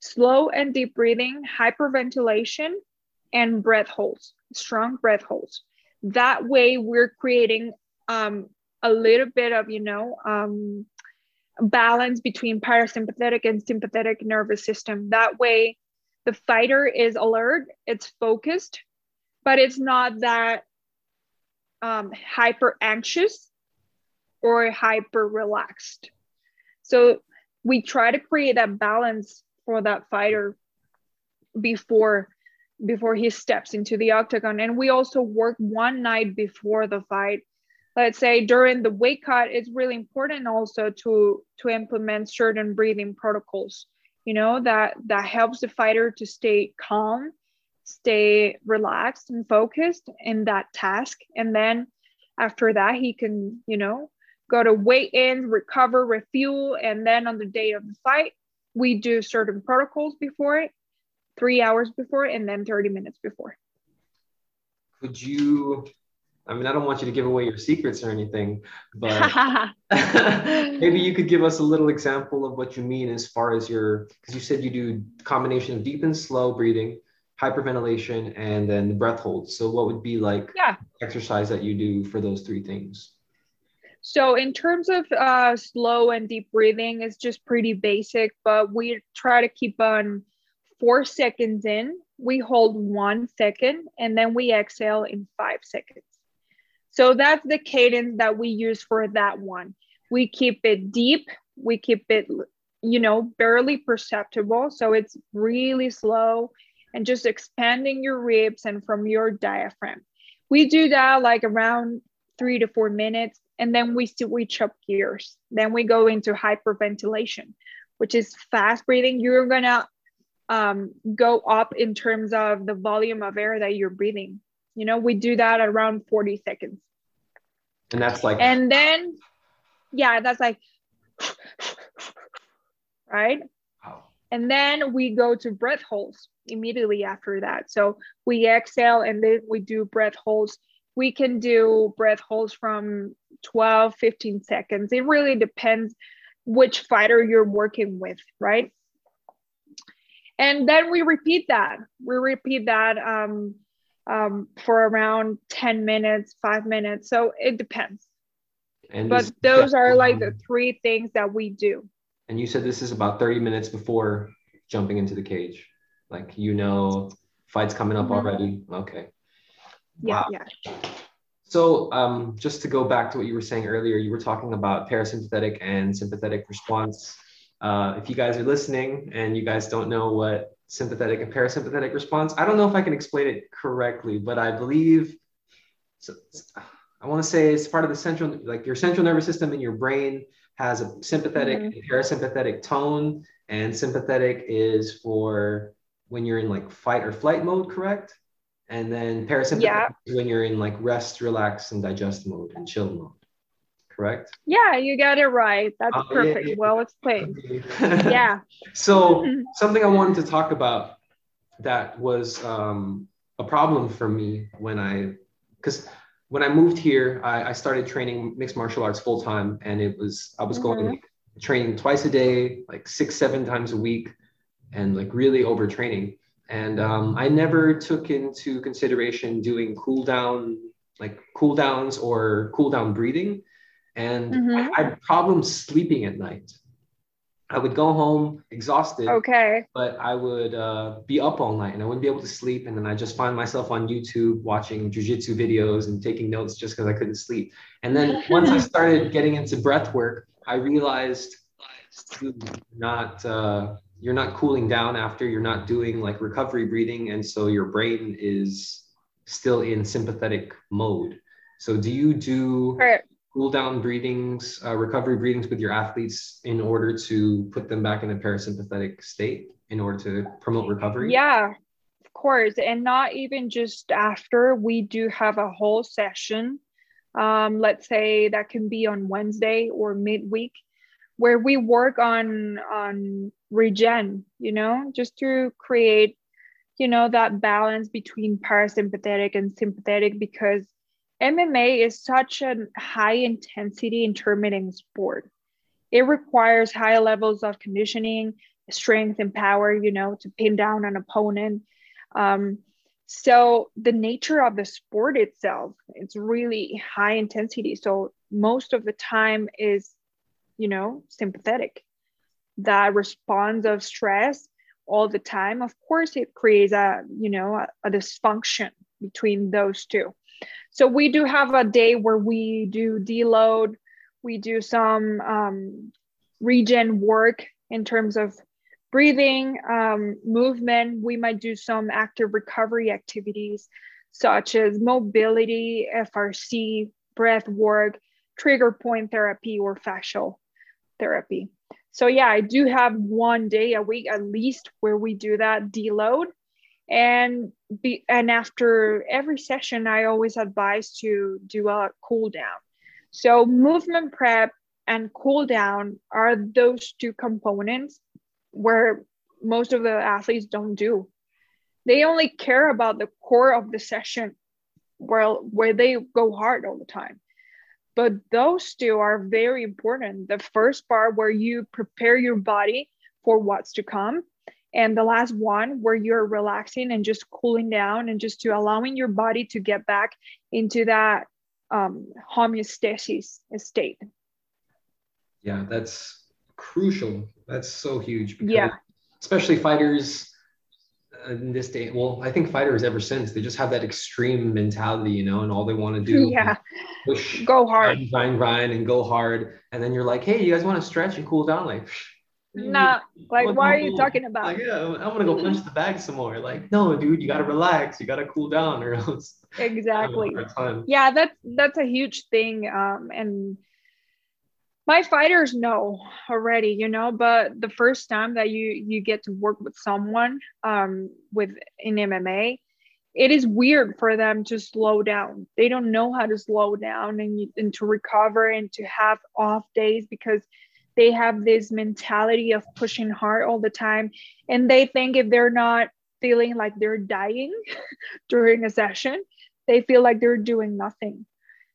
slow and deep breathing, hyperventilation, and breath holds, strong breath holds that way we're creating um, a little bit of you know um, balance between parasympathetic and sympathetic nervous system. That way the fighter is alert it's focused but it's not that um, hyper anxious or hyper relaxed. So we try to create that balance for that fighter before before he steps into the octagon. And we also work one night before the fight. Let's say during the weight cut, it's really important also to to implement certain breathing protocols. You know that that helps the fighter to stay calm, stay relaxed and focused in that task. And then after that, he can you know go to weigh in, recover, refuel, and then on the day of the fight, we do certain protocols before it three hours before and then 30 minutes before. Could you, I mean, I don't want you to give away your secrets or anything, but maybe you could give us a little example of what you mean as far as your, because you said you do combination of deep and slow breathing, hyperventilation, and then the breath holds. So what would be like yeah. exercise that you do for those three things? So in terms of uh, slow and deep breathing, it's just pretty basic, but we try to keep on four seconds in, we hold one second and then we exhale in five seconds. So that's the cadence that we use for that one. We keep it deep, we keep it, you know, barely perceptible. So it's really slow and just expanding your ribs and from your diaphragm. We do that like around three to four minutes and then we switch up gears. Then we go into hyperventilation, which is fast breathing. You're gonna um, go up in terms of the volume of air that you're breathing. You know, we do that around 40 seconds. And that's like, and then, yeah, that's like, right? Wow. And then we go to breath holds immediately after that. So we exhale and then we do breath holds. We can do breath holds from 12, 15 seconds. It really depends which fighter you're working with, right? And then we repeat that. We repeat that um, um, for around 10 minutes 5 minutes. So it depends. And but those are like the three things that we do. And you said this is about 30 minutes before jumping into the cage. Like you know fights coming up mm-hmm. already? Okay. Yeah wow. yeah. So um, just to go back to what you were saying earlier you were talking about parasympathetic and sympathetic response uh, if you guys are listening and you guys don't know what sympathetic and parasympathetic response, I don't know if I can explain it correctly, but I believe so, I want to say it's part of the central, like your central nervous system in your brain has a sympathetic mm-hmm. and parasympathetic tone, and sympathetic is for when you're in like fight or flight mode, correct? And then parasympathetic yeah. is when you're in like rest, relax, and digest mode and chill mode correct? Yeah, you got it right. That's oh, perfect. Yeah, yeah. Well explained. yeah. So something I wanted to talk about that was um, a problem for me when I, because when I moved here, I, I, started training mixed martial arts full time, and it was I was mm-hmm. going like, training twice a day, like six seven times a week, and like really overtraining. And um, I never took into consideration doing cool down, like cool downs or cool down breathing and mm-hmm. I, had problems sleeping at night. I would go home exhausted. Okay. But I would uh, be up all night and I wouldn't be able to sleep. And then I just find myself on YouTube watching jujitsu videos and taking notes just because I couldn't sleep. And then once I started getting into breath work, I realized not uh, you're not cooling down after you're not doing like recovery breathing, and so your brain is still in sympathetic mode. So do you do Right. Cool down breathings, uh, recovery breathings with your athletes in order to put them back in a parasympathetic state in order to promote recovery? Yeah, of course. And not even just after, we do have a whole session. Um, let's say that can be on Wednesday or midweek, where we work on on regen, you know, just to create, you know, that balance between parasympathetic and sympathetic because MMA is such a high intensity intermittent sport. It requires high levels of conditioning, strength, and power, you know, to pin down an opponent. Um, so the nature of the sport itself, it's really high intensity. So most of the time is, you know, sympathetic. That response of stress all the time, of course, it creates a, you know, a, a dysfunction between those two. So we do have a day where we do deload, we do some um, regen work in terms of breathing, um, movement. We might do some active recovery activities such as mobility, FRC, breath work, trigger point therapy, or fascial therapy. So yeah, I do have one day a week at least where we do that deload and be and after every session i always advise to do a cool down. So movement prep and cool down are those two components where most of the athletes don't do. They only care about the core of the session where where they go hard all the time. But those two are very important. The first part where you prepare your body for what's to come and the last one where you're relaxing and just cooling down and just to allowing your body to get back into that um, homeostasis state Yeah, that's crucial. That's so huge. because Yeah. Especially fighters uh, in this day. Well, I think fighters ever since they just have that extreme mentality, you know, and all they want to do yeah is push, go hard grind, grind, and go hard. And then you're like, hey, you guys want to stretch and cool down? Like, nah like What why are you talking about Like, yeah, I want to go punch the bag some more. Like, no, dude, you got to relax. You got to cool down, or else exactly have a hard time. yeah that's that's a huge thing um and my fighters know already you know but the first time that you you get to work with someone um with in mma it is weird for them to slow down they don't know how to slow down and, and to recover and to have off days because they have this mentality of pushing hard all the time and they think if they're not feeling like they're dying during a session they feel like they're doing nothing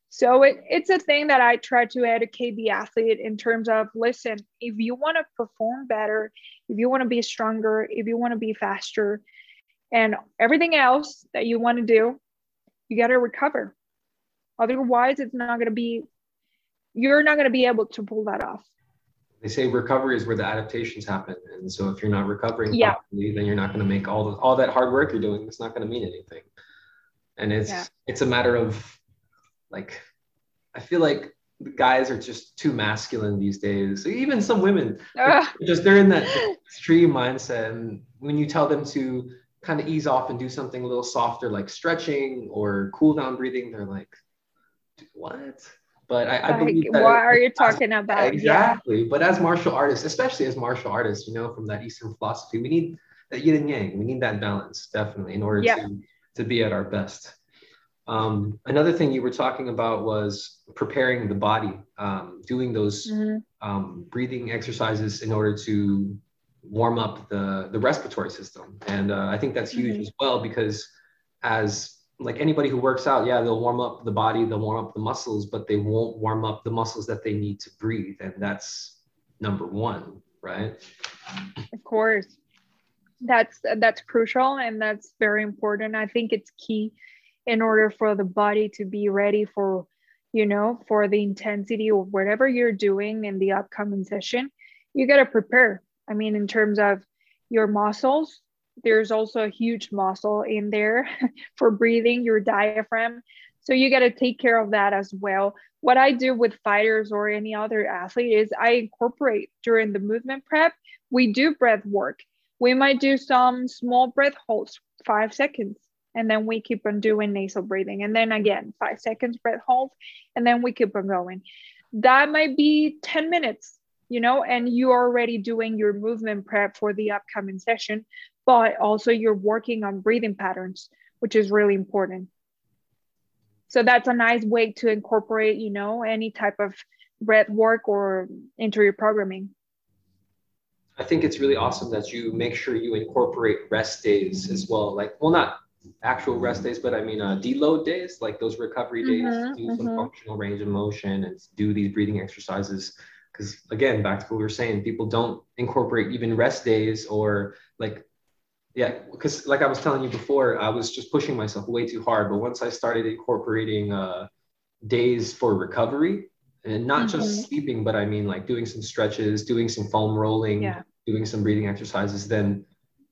so it, it's a thing that I try to educate the athlete in terms of listen, if you want to perform better, if you want to be stronger, if you want to be faster, and everything else that you want to do, you got to recover. Otherwise, it's not going to be, you're not going to be able to pull that off. They say recovery is where the adaptations happen, and so if you're not recovering Yeah. properly, then you're not going to make all the, all that hard work you're doing. It's not going to mean anything. And it's Yeah. it's a matter of like, I feel like guys are just too masculine these days. Even some women, Ugh. just they're in that extreme mindset, and when you tell them to kind of ease off and do something a little softer, like stretching or cool down breathing, they're like, what? But I, I believe that what are you talking about? Yeah. Exactly. But as martial artists, especially as martial artists, you know, from that Eastern philosophy, we need that yin and yang. We need that balance, definitely, in order Yeah. to, to be at our best. Um, another thing you were talking about was preparing the body, um, doing those Mhm. um, breathing exercises in order to warm up the, the respiratory system. And uh, I think that's huge Mhm. as well because as like anybody who works out, yeah, they'll warm up the body, they'll warm up the muscles, but they won't warm up the muscles that they need to breathe. And that's number one, right? of course that's that's crucial and that's very important i think it's key in order for the body to be ready for you know for the intensity or whatever you're doing in the upcoming session you got to prepare. I mean, in terms of your muscles, there's also a huge muscle in there for breathing, your diaphragm. So you got to take care of that as well. What I do with fighters or any other athlete is I incorporate during the movement prep, we do breath work. We might do some small breath holds, five seconds, and then we keep on doing nasal breathing. And then again, five seconds breath hold, and then we keep on going. That might be 10 minutes, you know, and you're already doing your movement prep for the upcoming session, but also you're working on breathing patterns, which is really important. So that's a nice way to incorporate, you know, any type of breath work or into your programming. I think it's really awesome that you make sure you incorporate rest days as well. Like, well, not actual rest days, but I mean uh, deload days, like those recovery days, mm-hmm, do mm-hmm. some functional range of motion and do these breathing exercises. Because again, back to what we were saying, people don't incorporate even rest days or like, yeah, because like I was telling you before, I was just pushing myself way too hard. But once I started incorporating uh, days for recovery, and not mm-hmm. just sleeping, but I mean like doing some stretches, doing some foam rolling, yeah. doing some breathing exercises, then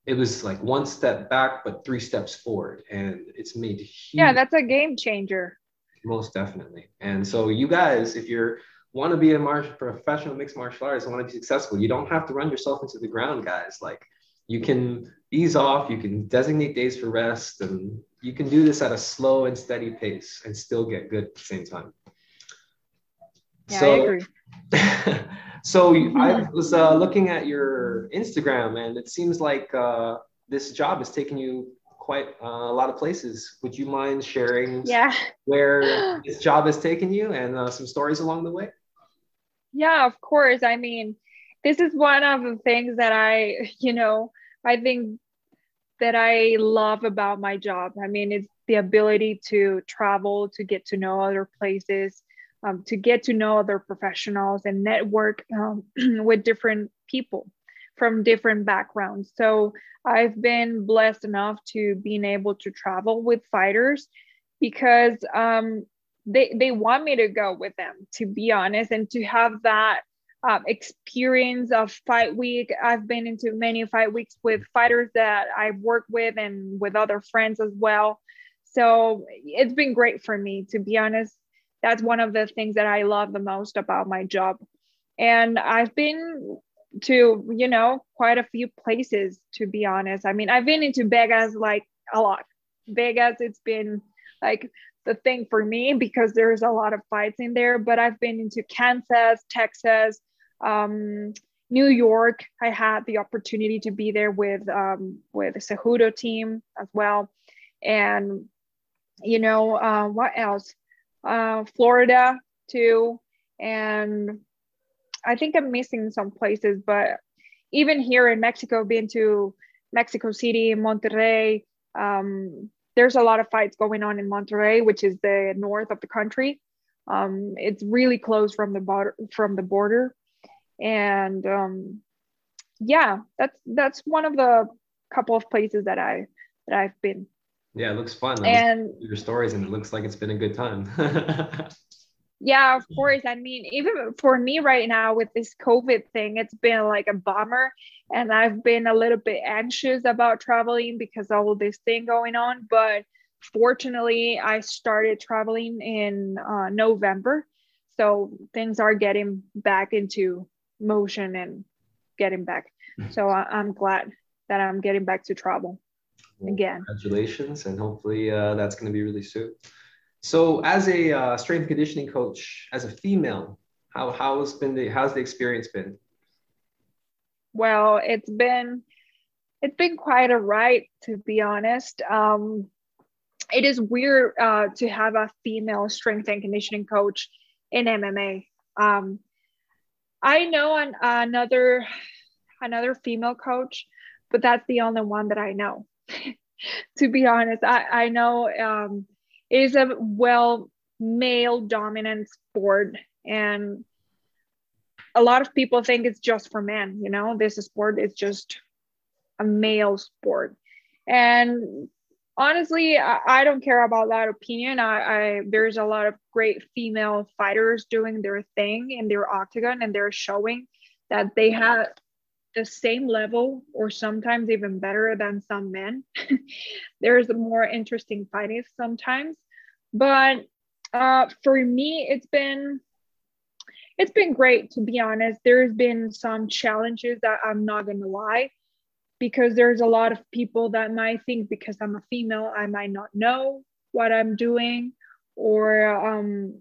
it was like one step back but three steps forward and it's made huge, yeah that's a game changer most definitely and so you guys if you're want to be a martial professional mixed martial artist and want to be successful you don't have to run yourself into the ground guys like you can ease off you can designate days for rest and you can do this at a slow and steady pace and still get good at the same time yeah, so, I agree. So I was uh, looking at your Instagram, and it seems like uh, this job is taking you quite uh, a lot of places. Would you mind sharing yeah. where this job has taken you and uh, some stories along the way? Yeah, of course. I mean, this is one of the things that I, you know, I think that I love about my job. I mean, it's the ability to travel, to get to know other places, um, to get to know other professionals and network um, with different people from different backgrounds. So I've been blessed enough to being able to travel with fighters because um, they they want me to go with them, to be honest, and to have that uh, experience of fight week. I've been into many fight weeks with fighters that I've worked with and with other friends as well. So it's been great for me, to be honest that's one of the things that I love the most about my job. And I've been to, you know, quite a few places, to be honest. I mean, I've been into Vegas like a lot. Vegas, it's been like the thing for me because there's a lot of fights in there, but I've been into Kansas, Texas, um, New York. I had the opportunity to be there with um, with the Cejudo team as well, and you know uh, what else? uh, Florida too, and I think I'm missing some places, but even here in Mexico, been to Mexico City, Monterrey. Um, there's a lot of fights going on in Monterrey, which is the north of the country. Um, it's really close from the border from the border, and um, yeah, that's that's one of the couple of places that I that I've been. Yeah, it looks fun. and your stories, and it looks like it's been a good time. yeah, of course. I mean, even for me right now with this COVID thing, it's been like a bummer. And I've been a little bit anxious about traveling because all this thing going on. But fortunately, I started traveling in uh, November. So things are getting back into motion and getting back. So I- I'm glad that I'm getting back to travel well, again. Congratulations, and hopefully uh, that's going to be really soon. So, as a uh, strength conditioning coach, as a female, how how's been the how's the experience been? Well, it's been it's been quite a ride to be honest. Um, it is weird uh, to have a female strength and conditioning coach in MMA. Um, I know an, another another female coach, but that's the only one that I know. to be honest. I, I know um, it is a well male dominant sport and a lot of people think it's just for men you know this sport is just a male sport and honestly I, I don't care about that opinion I, I, there's a lot of great female fighters doing their thing in their octagon and they're showing that they have the same level or sometimes even better than some men. There's more interesting fighting sometimes. But uh, for me, it's been it's been great to be honest. There's been some challenges that I'm not gonna lie, because there's a lot of people that might think because I'm a female, I might not know what I'm doing, or um,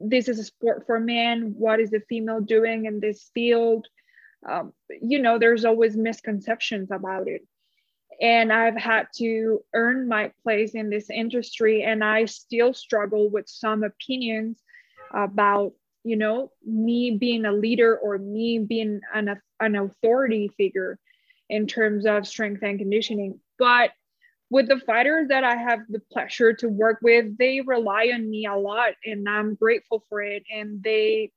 this is a sport for men. What is a female doing in this field? Um, you know, there's always misconceptions about it. And I've had to earn my place in this industry, and I still struggle with some opinions about, you know, me being a leader or me being an, an authority figure in terms of strength and conditioning. But with the fighters that I have the pleasure to work with, they rely on me a lot and I'm grateful for it. And they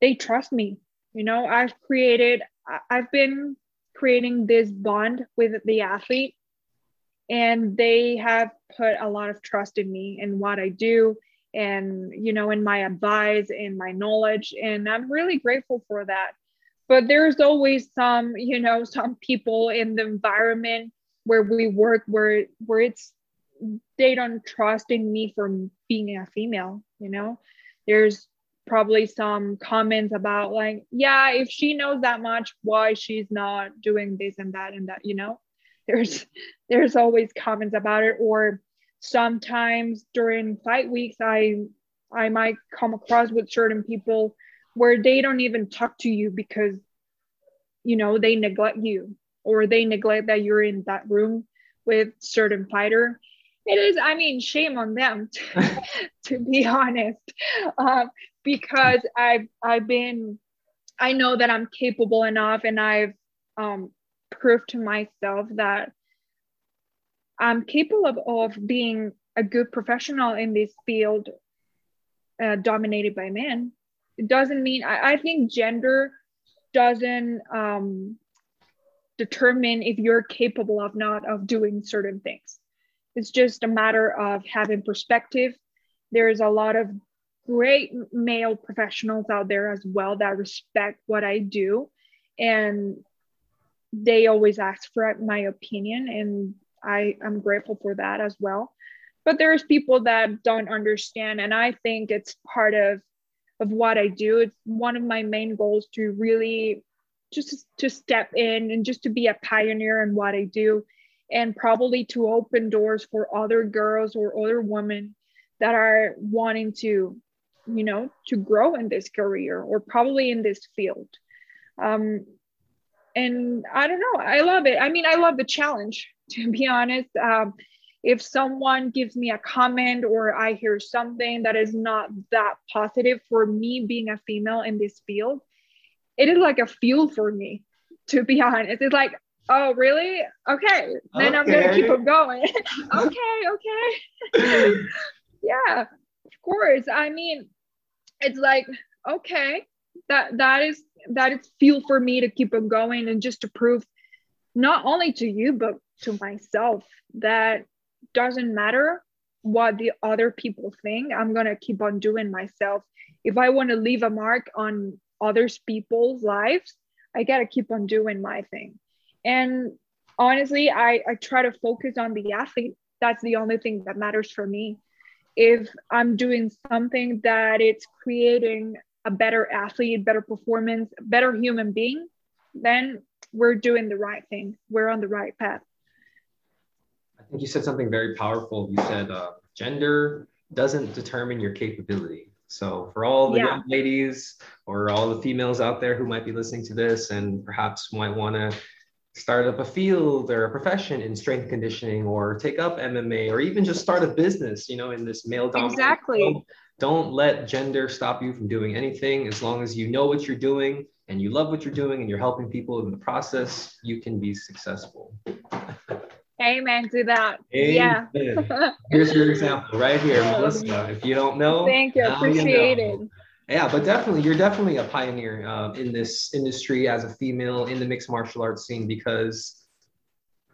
they trust me. You know, I've created I've been creating this bond with the athlete and they have put a lot of trust in me and what I do and you know in my advice and my knowledge and I'm really grateful for that but there's always some you know some people in the environment where we work where where it's they don't trust in me for being a female you know? There's probably some comments about like yeah if she knows that much why she's not doing this and that and that you know? There's there's always comments about it. Or sometimes during fight weeks i i might come across with certain people where they don't even talk to you because you know they neglect you or they neglect that you're in that room with certain fighter. It is i mean shame on them to, to be honest. Uh, because i've i've been i know that i'm capable enough and i've um, proved to myself that i'm capable of, of being a good professional in this field uh, dominated by men it doesn't mean I, I think gender doesn't um, determine if you're capable of not of doing certain things. It's just a matter of having perspective. There's a lot of great male professionals out there as well that respect what i do. And they always ask for my opinion and i am grateful for that as well. But there's people that don't understand and i think it's part of of what i do. It's one of my main goals to really just to step in and just to be a pioneer in what I do and probably to open doors for other girls or other women that are wanting to you know to grow in this career or probably in this field. Um and i don't know. I love it. I mean i love the challenge to be honest. Um if someone gives me a comment or i hear something that is not that positive for me being a female in this field it is like a fuel for me, to be honest. It's like, oh, really? Okay. Then okay. I'm going to keep on going. okay. Okay. yeah, of course. I mean, it's like, okay, that, that is, that is fuel for me to keep on going and just to prove not only to you, but to myself that doesn't matter what the other people think. I'm going to keep on doing myself. If I want to leave a mark on others people's lives i gotta keep on doing my thing and honestly i i try to focus on the athlete that's the only thing that matters for me if i'm doing something that it's creating a better athlete better performance better human being then we're doing the right thing we're on the right path i think you said something very powerful you said uh, gender doesn't determine your capability so for all the yeah. young ladies or all the females out there who might be listening to this and perhaps might want to start up a field or a profession in strength conditioning or take up MMA or even just start a business, you know, in this male dominated exactly. World, don't let gender stop you from doing anything. As long as you know what you're doing and you love what you're doing and you're helping people in the process, you can be successful. Amen to that. Amen. Yeah. Here's your example right here, Melissa. If you don't know, thank you. Appreciate you know. it. Yeah, but definitely, you're definitely a pioneer uh, in this industry as a female in the mixed martial arts scene because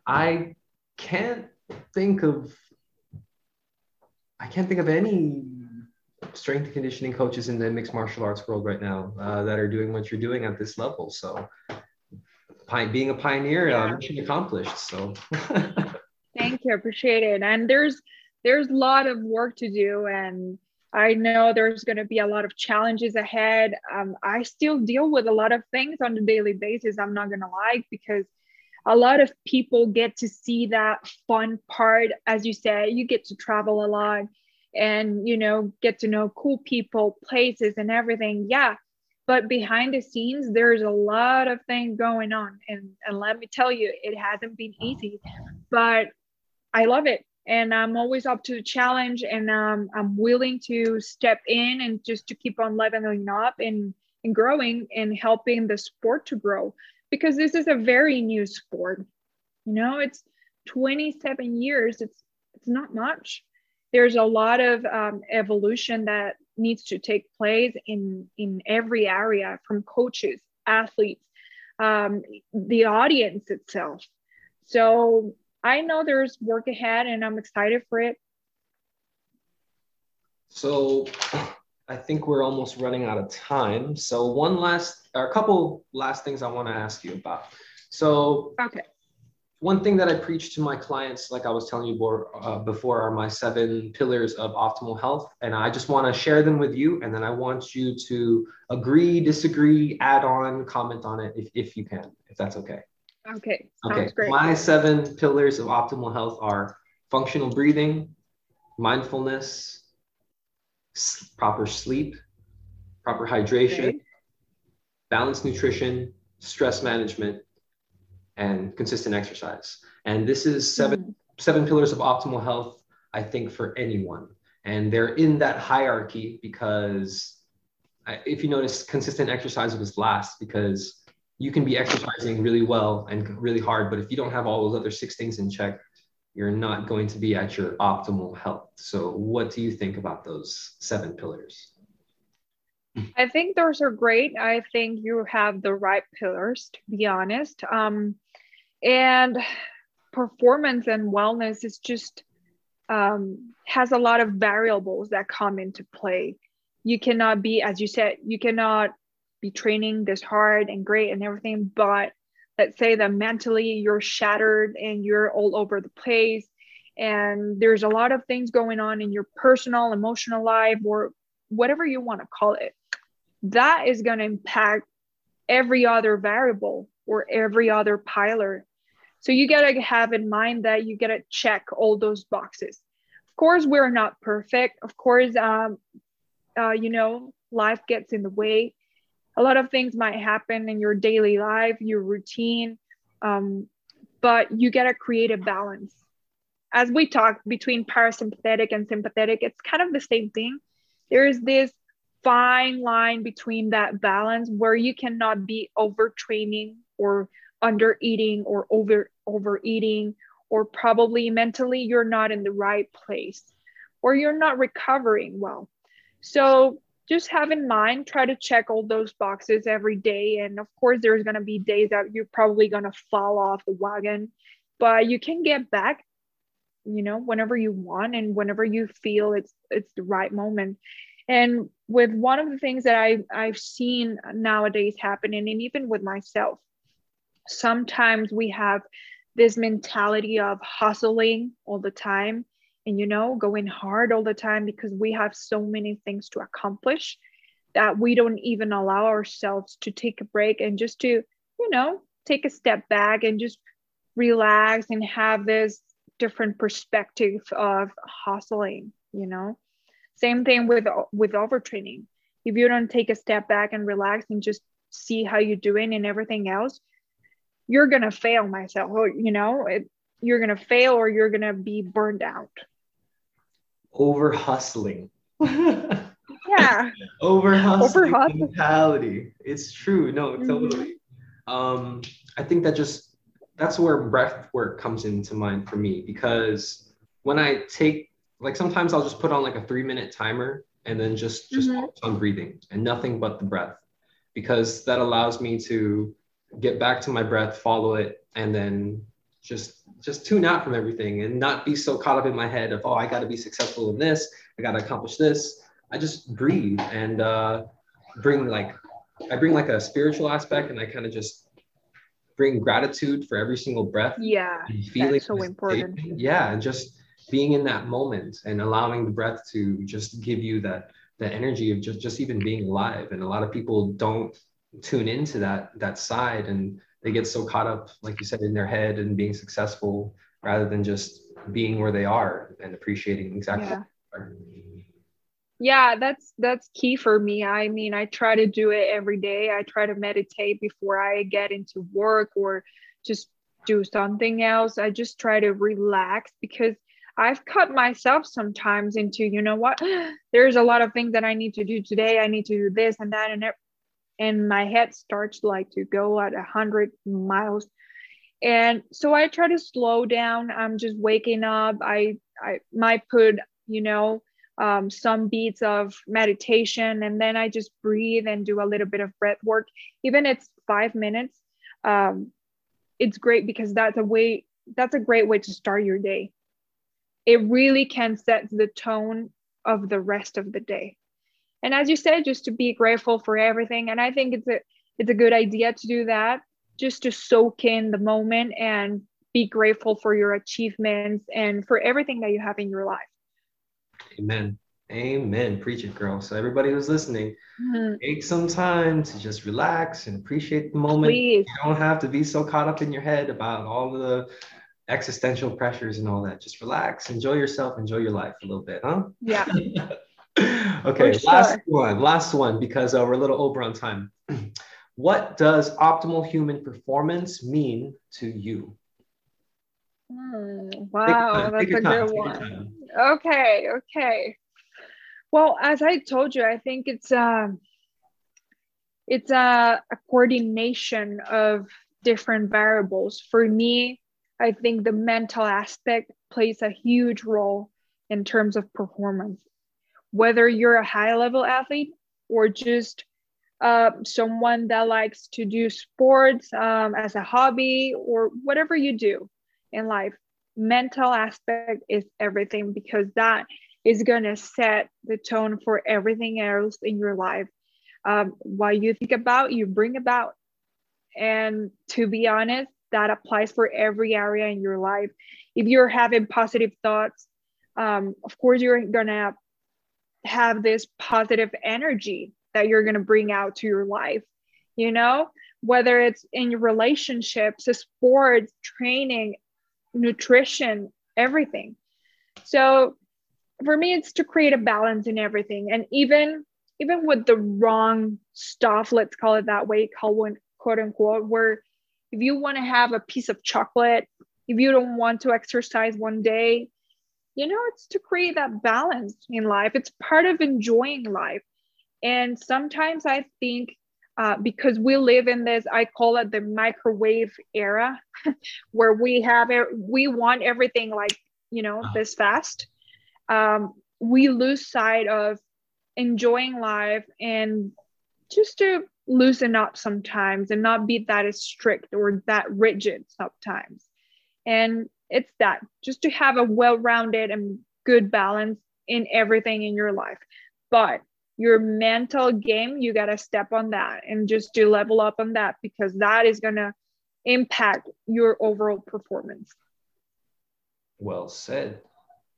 I can't think of I can't think of any strength and conditioning coaches in the mixed martial arts world right now uh, that are doing what you're doing at this level. So, being a pioneer, uh, yeah. uh, mission accomplished. So, thank you, appreciate it. And there's there's a lot of work to do, and I know there's going to be a lot of challenges ahead. Um, I still deal with a lot of things on a daily basis. I'm not going to lie because a lot of people get to see that fun part. As you say you get to travel a lot and, you know, get to know cool people, places, and everything. Yeah. But behind the scenes, there's a lot of things going on. And, and let me tell you, it hasn't been easy, but I love it and I'm always up to the challenge and um, I'm willing to step in and just to keep on leveling up and, and growing and helping the sport to grow because this is a very new sport. You know, it's 27 years. It's it's not much. There's a lot of um, evolution that needs to take place in in every area, from coaches, athletes, um, the audience itself. So I know there's work ahead and I'm excited for it. So I think we're almost running out of time. So one last, or a couple last things I want to ask you about. So okay. One thing that I preach to my clients, like I was telling you before, uh, before, are my seven pillars of optimal health, and I just want to share them with you. And then I want you to agree, disagree, add on, comment on it if, if you can, if that's okay. Okay. okay. Great. My seven pillars of optimal health are functional breathing, mindfulness, proper sleep, proper hydration, okay. balanced nutrition, stress management, and consistent exercise. And this is 7 mm-hmm. seven pillars of optimal health, I think, for anyone. And they're in that hierarchy because if you notice, consistent exercise was last because you can be exercising really well and really hard, but if you don't have all those other six things in check, you're not going to be at your optimal health. So, what do you think about those seven pillars? I think those are great. I think you have the right pillars, to be honest. Um, and performance and wellness is just um, has a lot of variables that come into play. You cannot be, as you said, you cannot be training this hard and great and everything, but let's say that mentally you're shattered and you're all over the place and there's a lot of things going on in your personal emotional life or whatever you want to call it that is going to impact every other variable or every other piler so you got to have in mind that you got to check all those boxes of course we're not perfect of course um, uh, you know life gets in the way a lot of things might happen in your daily life, your routine, um, but you gotta create a balance. As we talk between parasympathetic and sympathetic, it's kind of the same thing. There is this fine line between that balance where you cannot be overtraining or under eating or over overeating or probably mentally you're not in the right place or you're not recovering well. So just have in mind try to check all those boxes every day and of course there's going to be days that you're probably going to fall off the wagon but you can get back you know whenever you want and whenever you feel it's it's the right moment and with one of the things that i i've seen nowadays happening and even with myself sometimes we have this mentality of hustling all the time and you know going hard all the time because we have so many things to accomplish that we don't even allow ourselves to take a break and just to you know take a step back and just relax and have this different perspective of hustling you know? Same thing with with overtraining. If you don't take a step back and relax and just see how you're doing and everything else you're gonna fail myself or you know it, you're gonna fail or you're gonna be burned out over hustling. yeah. over hustling mentality. It's true. No, mm-hmm. totally. Um, I think that just that's where breath work comes into mind for me because when I take like sometimes I'll just put on like a three minute timer and then just just mm-hmm. on breathing and nothing but the breath because that allows me to get back to my breath, follow it, and then just just tune out from everything and not be so caught up in my head of oh i got to be successful in this i got to accomplish this I just breathe and uh, bring like I bring like a spiritual aspect, and I kind of just bring gratitude for every single breath. Yeah, feeling that's so important. Yeah, and just being in that moment and allowing the breath to just give you that that energy of just just even being alive. And a lot of people don't tune into that that side, and they get so caught up, like you said, in their head and being successful rather than just being where they are and appreciating exactly. Yeah. yeah that's that's key for me. I mean i try to do it every day. I try to meditate before i get into work or just do something else. I just try to relax because i've cut myself sometimes into you know what? There's a lot of things that i need to do today. I need to do this and that and and my head starts like to go at a hundred miles. And so i try to slow down. I'm just waking up. I i might put you know um, some beats of meditation and then i just breathe and do a little bit of breath work. Even it's five minutes um, it's great because that's a way that's a great way to start your day. It really can set the tone of the rest of the day and as you said just to be grateful for everything and i think it's a it's a good idea to do that just to soak in the moment and be grateful for your achievements and for everything that you have in your life Amen. Amen. Preach it, girl. So everybody who's listening, mm-hmm. take some time to just relax and appreciate the moment. Please. You don't have to be so caught up in your head about all the existential pressures and all that. Just relax, enjoy yourself, enjoy your life a little bit, huh? Yeah. okay, sure. last one, last one, because uh, we're a little over on time. what does optimal human performance mean to you? Mm, wow, that's a good one. Okay, okay. Well, as I told you, I think it's um it's a, a coordination of different variables. For me, I think the mental aspect plays a huge role in terms of performance. Whether you're a high level athlete or just uh, someone that likes to do sports um, as a hobby or whatever you do, in life mental aspect is everything because that is going to set the tone for everything else in your life. Um, what you think about you bring about. And to be honest that applies for every area in your life. If you're having positive thoughts um, of course you're going to have this positive energy that you're going to bring out to your life you know whether it's in your relationships sports training nutrition, everything. So for me, it's to create a balance in everything. And even even with the wrong stuff, let's call it that way, call one quote unquote, where if you want to have a piece of chocolate, if you don't want to exercise one day, you know, it's to create that balance in life. It's part of enjoying life. And sometimes I think uh, because we live in this i call it the microwave era where we have it we want everything like you know uh-huh. this fast um, we lose sight of enjoying life and just to loosen up sometimes and not be that strict or that rigid sometimes and it's that just to have a well-rounded and good balance in everything in your life. But your mental game you got to step on that and just to level up on that because that is going to impact your overall performance. Well said.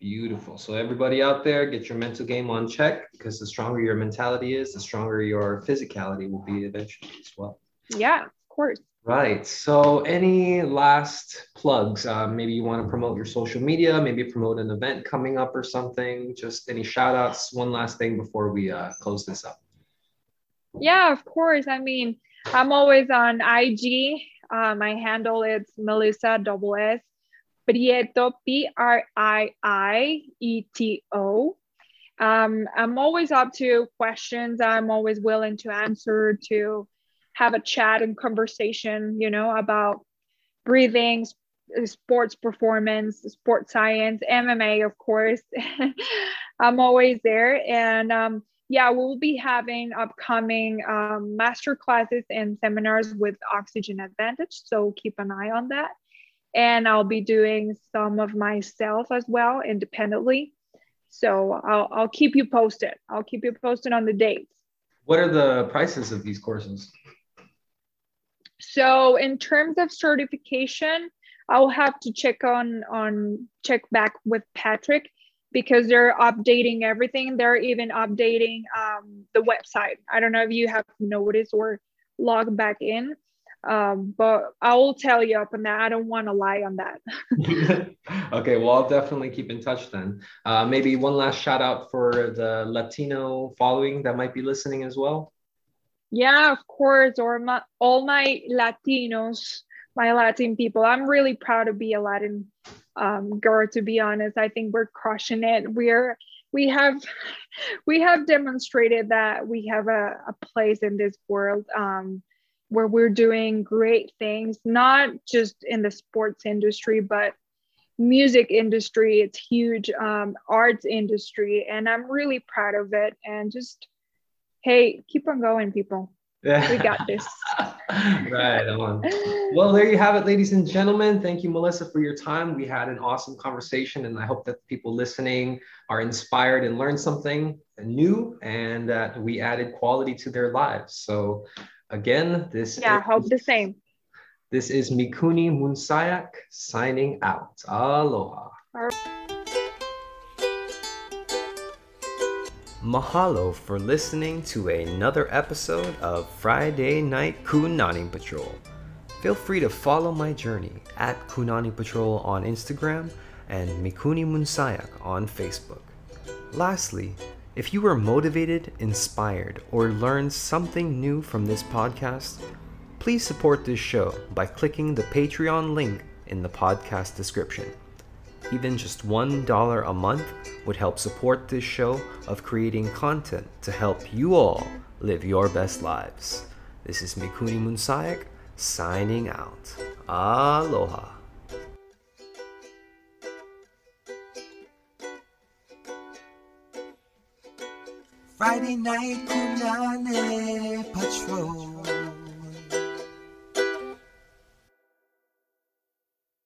Beautiful. So everybody out there get your mental game on check because the stronger your mentality is the stronger your physicality will be eventually as well. Yeah of course Right. So, any last plugs? Uh, maybe you want to promote your social media, maybe promote an event coming up or something. Just any shout outs. One last thing before we uh, close this up. Yeah, of course. I mean, I'm always on IG. Uh, my handle is Melissa double S Prieto, P R I I E T O. Um, I'm always up to questions. I'm always willing to answer to have a chat and conversation, you know, about breathing, sports performance, sports science, MMA, of course. I'm always there. And um, yeah, we'll be having upcoming um, master classes and seminars with Oxygen Advantage. So keep an eye on that. And I'll be doing some of myself as well independently. So I'll I'll keep you posted. I'll keep you posted on the dates. What are the prices of these courses? So in terms of certification, I'll have to check on on check back with Patrick because they're updating everything. They're even updating um, the website. I don't know if you have noticed or logged back in, um, but I will tell you up on that. I don't want to lie on that. okay, well, I'll definitely keep in touch then. Uh, maybe one last shout out for the Latino following that might be listening as well. Yeah, of course, or my, all my Latinos, my Latin people. I'm really proud to be a Latin um, girl. To be honest, I think we're crushing it. We're we have we have demonstrated that we have a, a place in this world. Um, where we're doing great things, not just in the sports industry, but music industry. It's huge, um, arts industry, and I'm really proud of it. And just, hey, keep on going, people. Yeah. We got this. right on. Well, there you have it, ladies and gentlemen. Thank you, Melissa, for your time. We had an awesome conversation, and I hope that people listening are inspired and learned something new and that we added quality to their lives. So, Again, this Yeah, is, hope the same. This is Mikuni Munsayak signing out. Aloha. Mahalo for listening to another episode of Friday Night Kunani Patrol. Feel free to follow my journey at Kunani Patrol on Instagram and Mikuni Munsayak on Facebook. Lastly, if you were motivated, inspired, or learned something new from this podcast, please support this show by clicking the Patreon link in the podcast description. Even just $1 a month would help support this show of creating content to help you all live your best lives. This is Mikuni Munsayak signing out. Aloha. Friday night Kunani Patrol.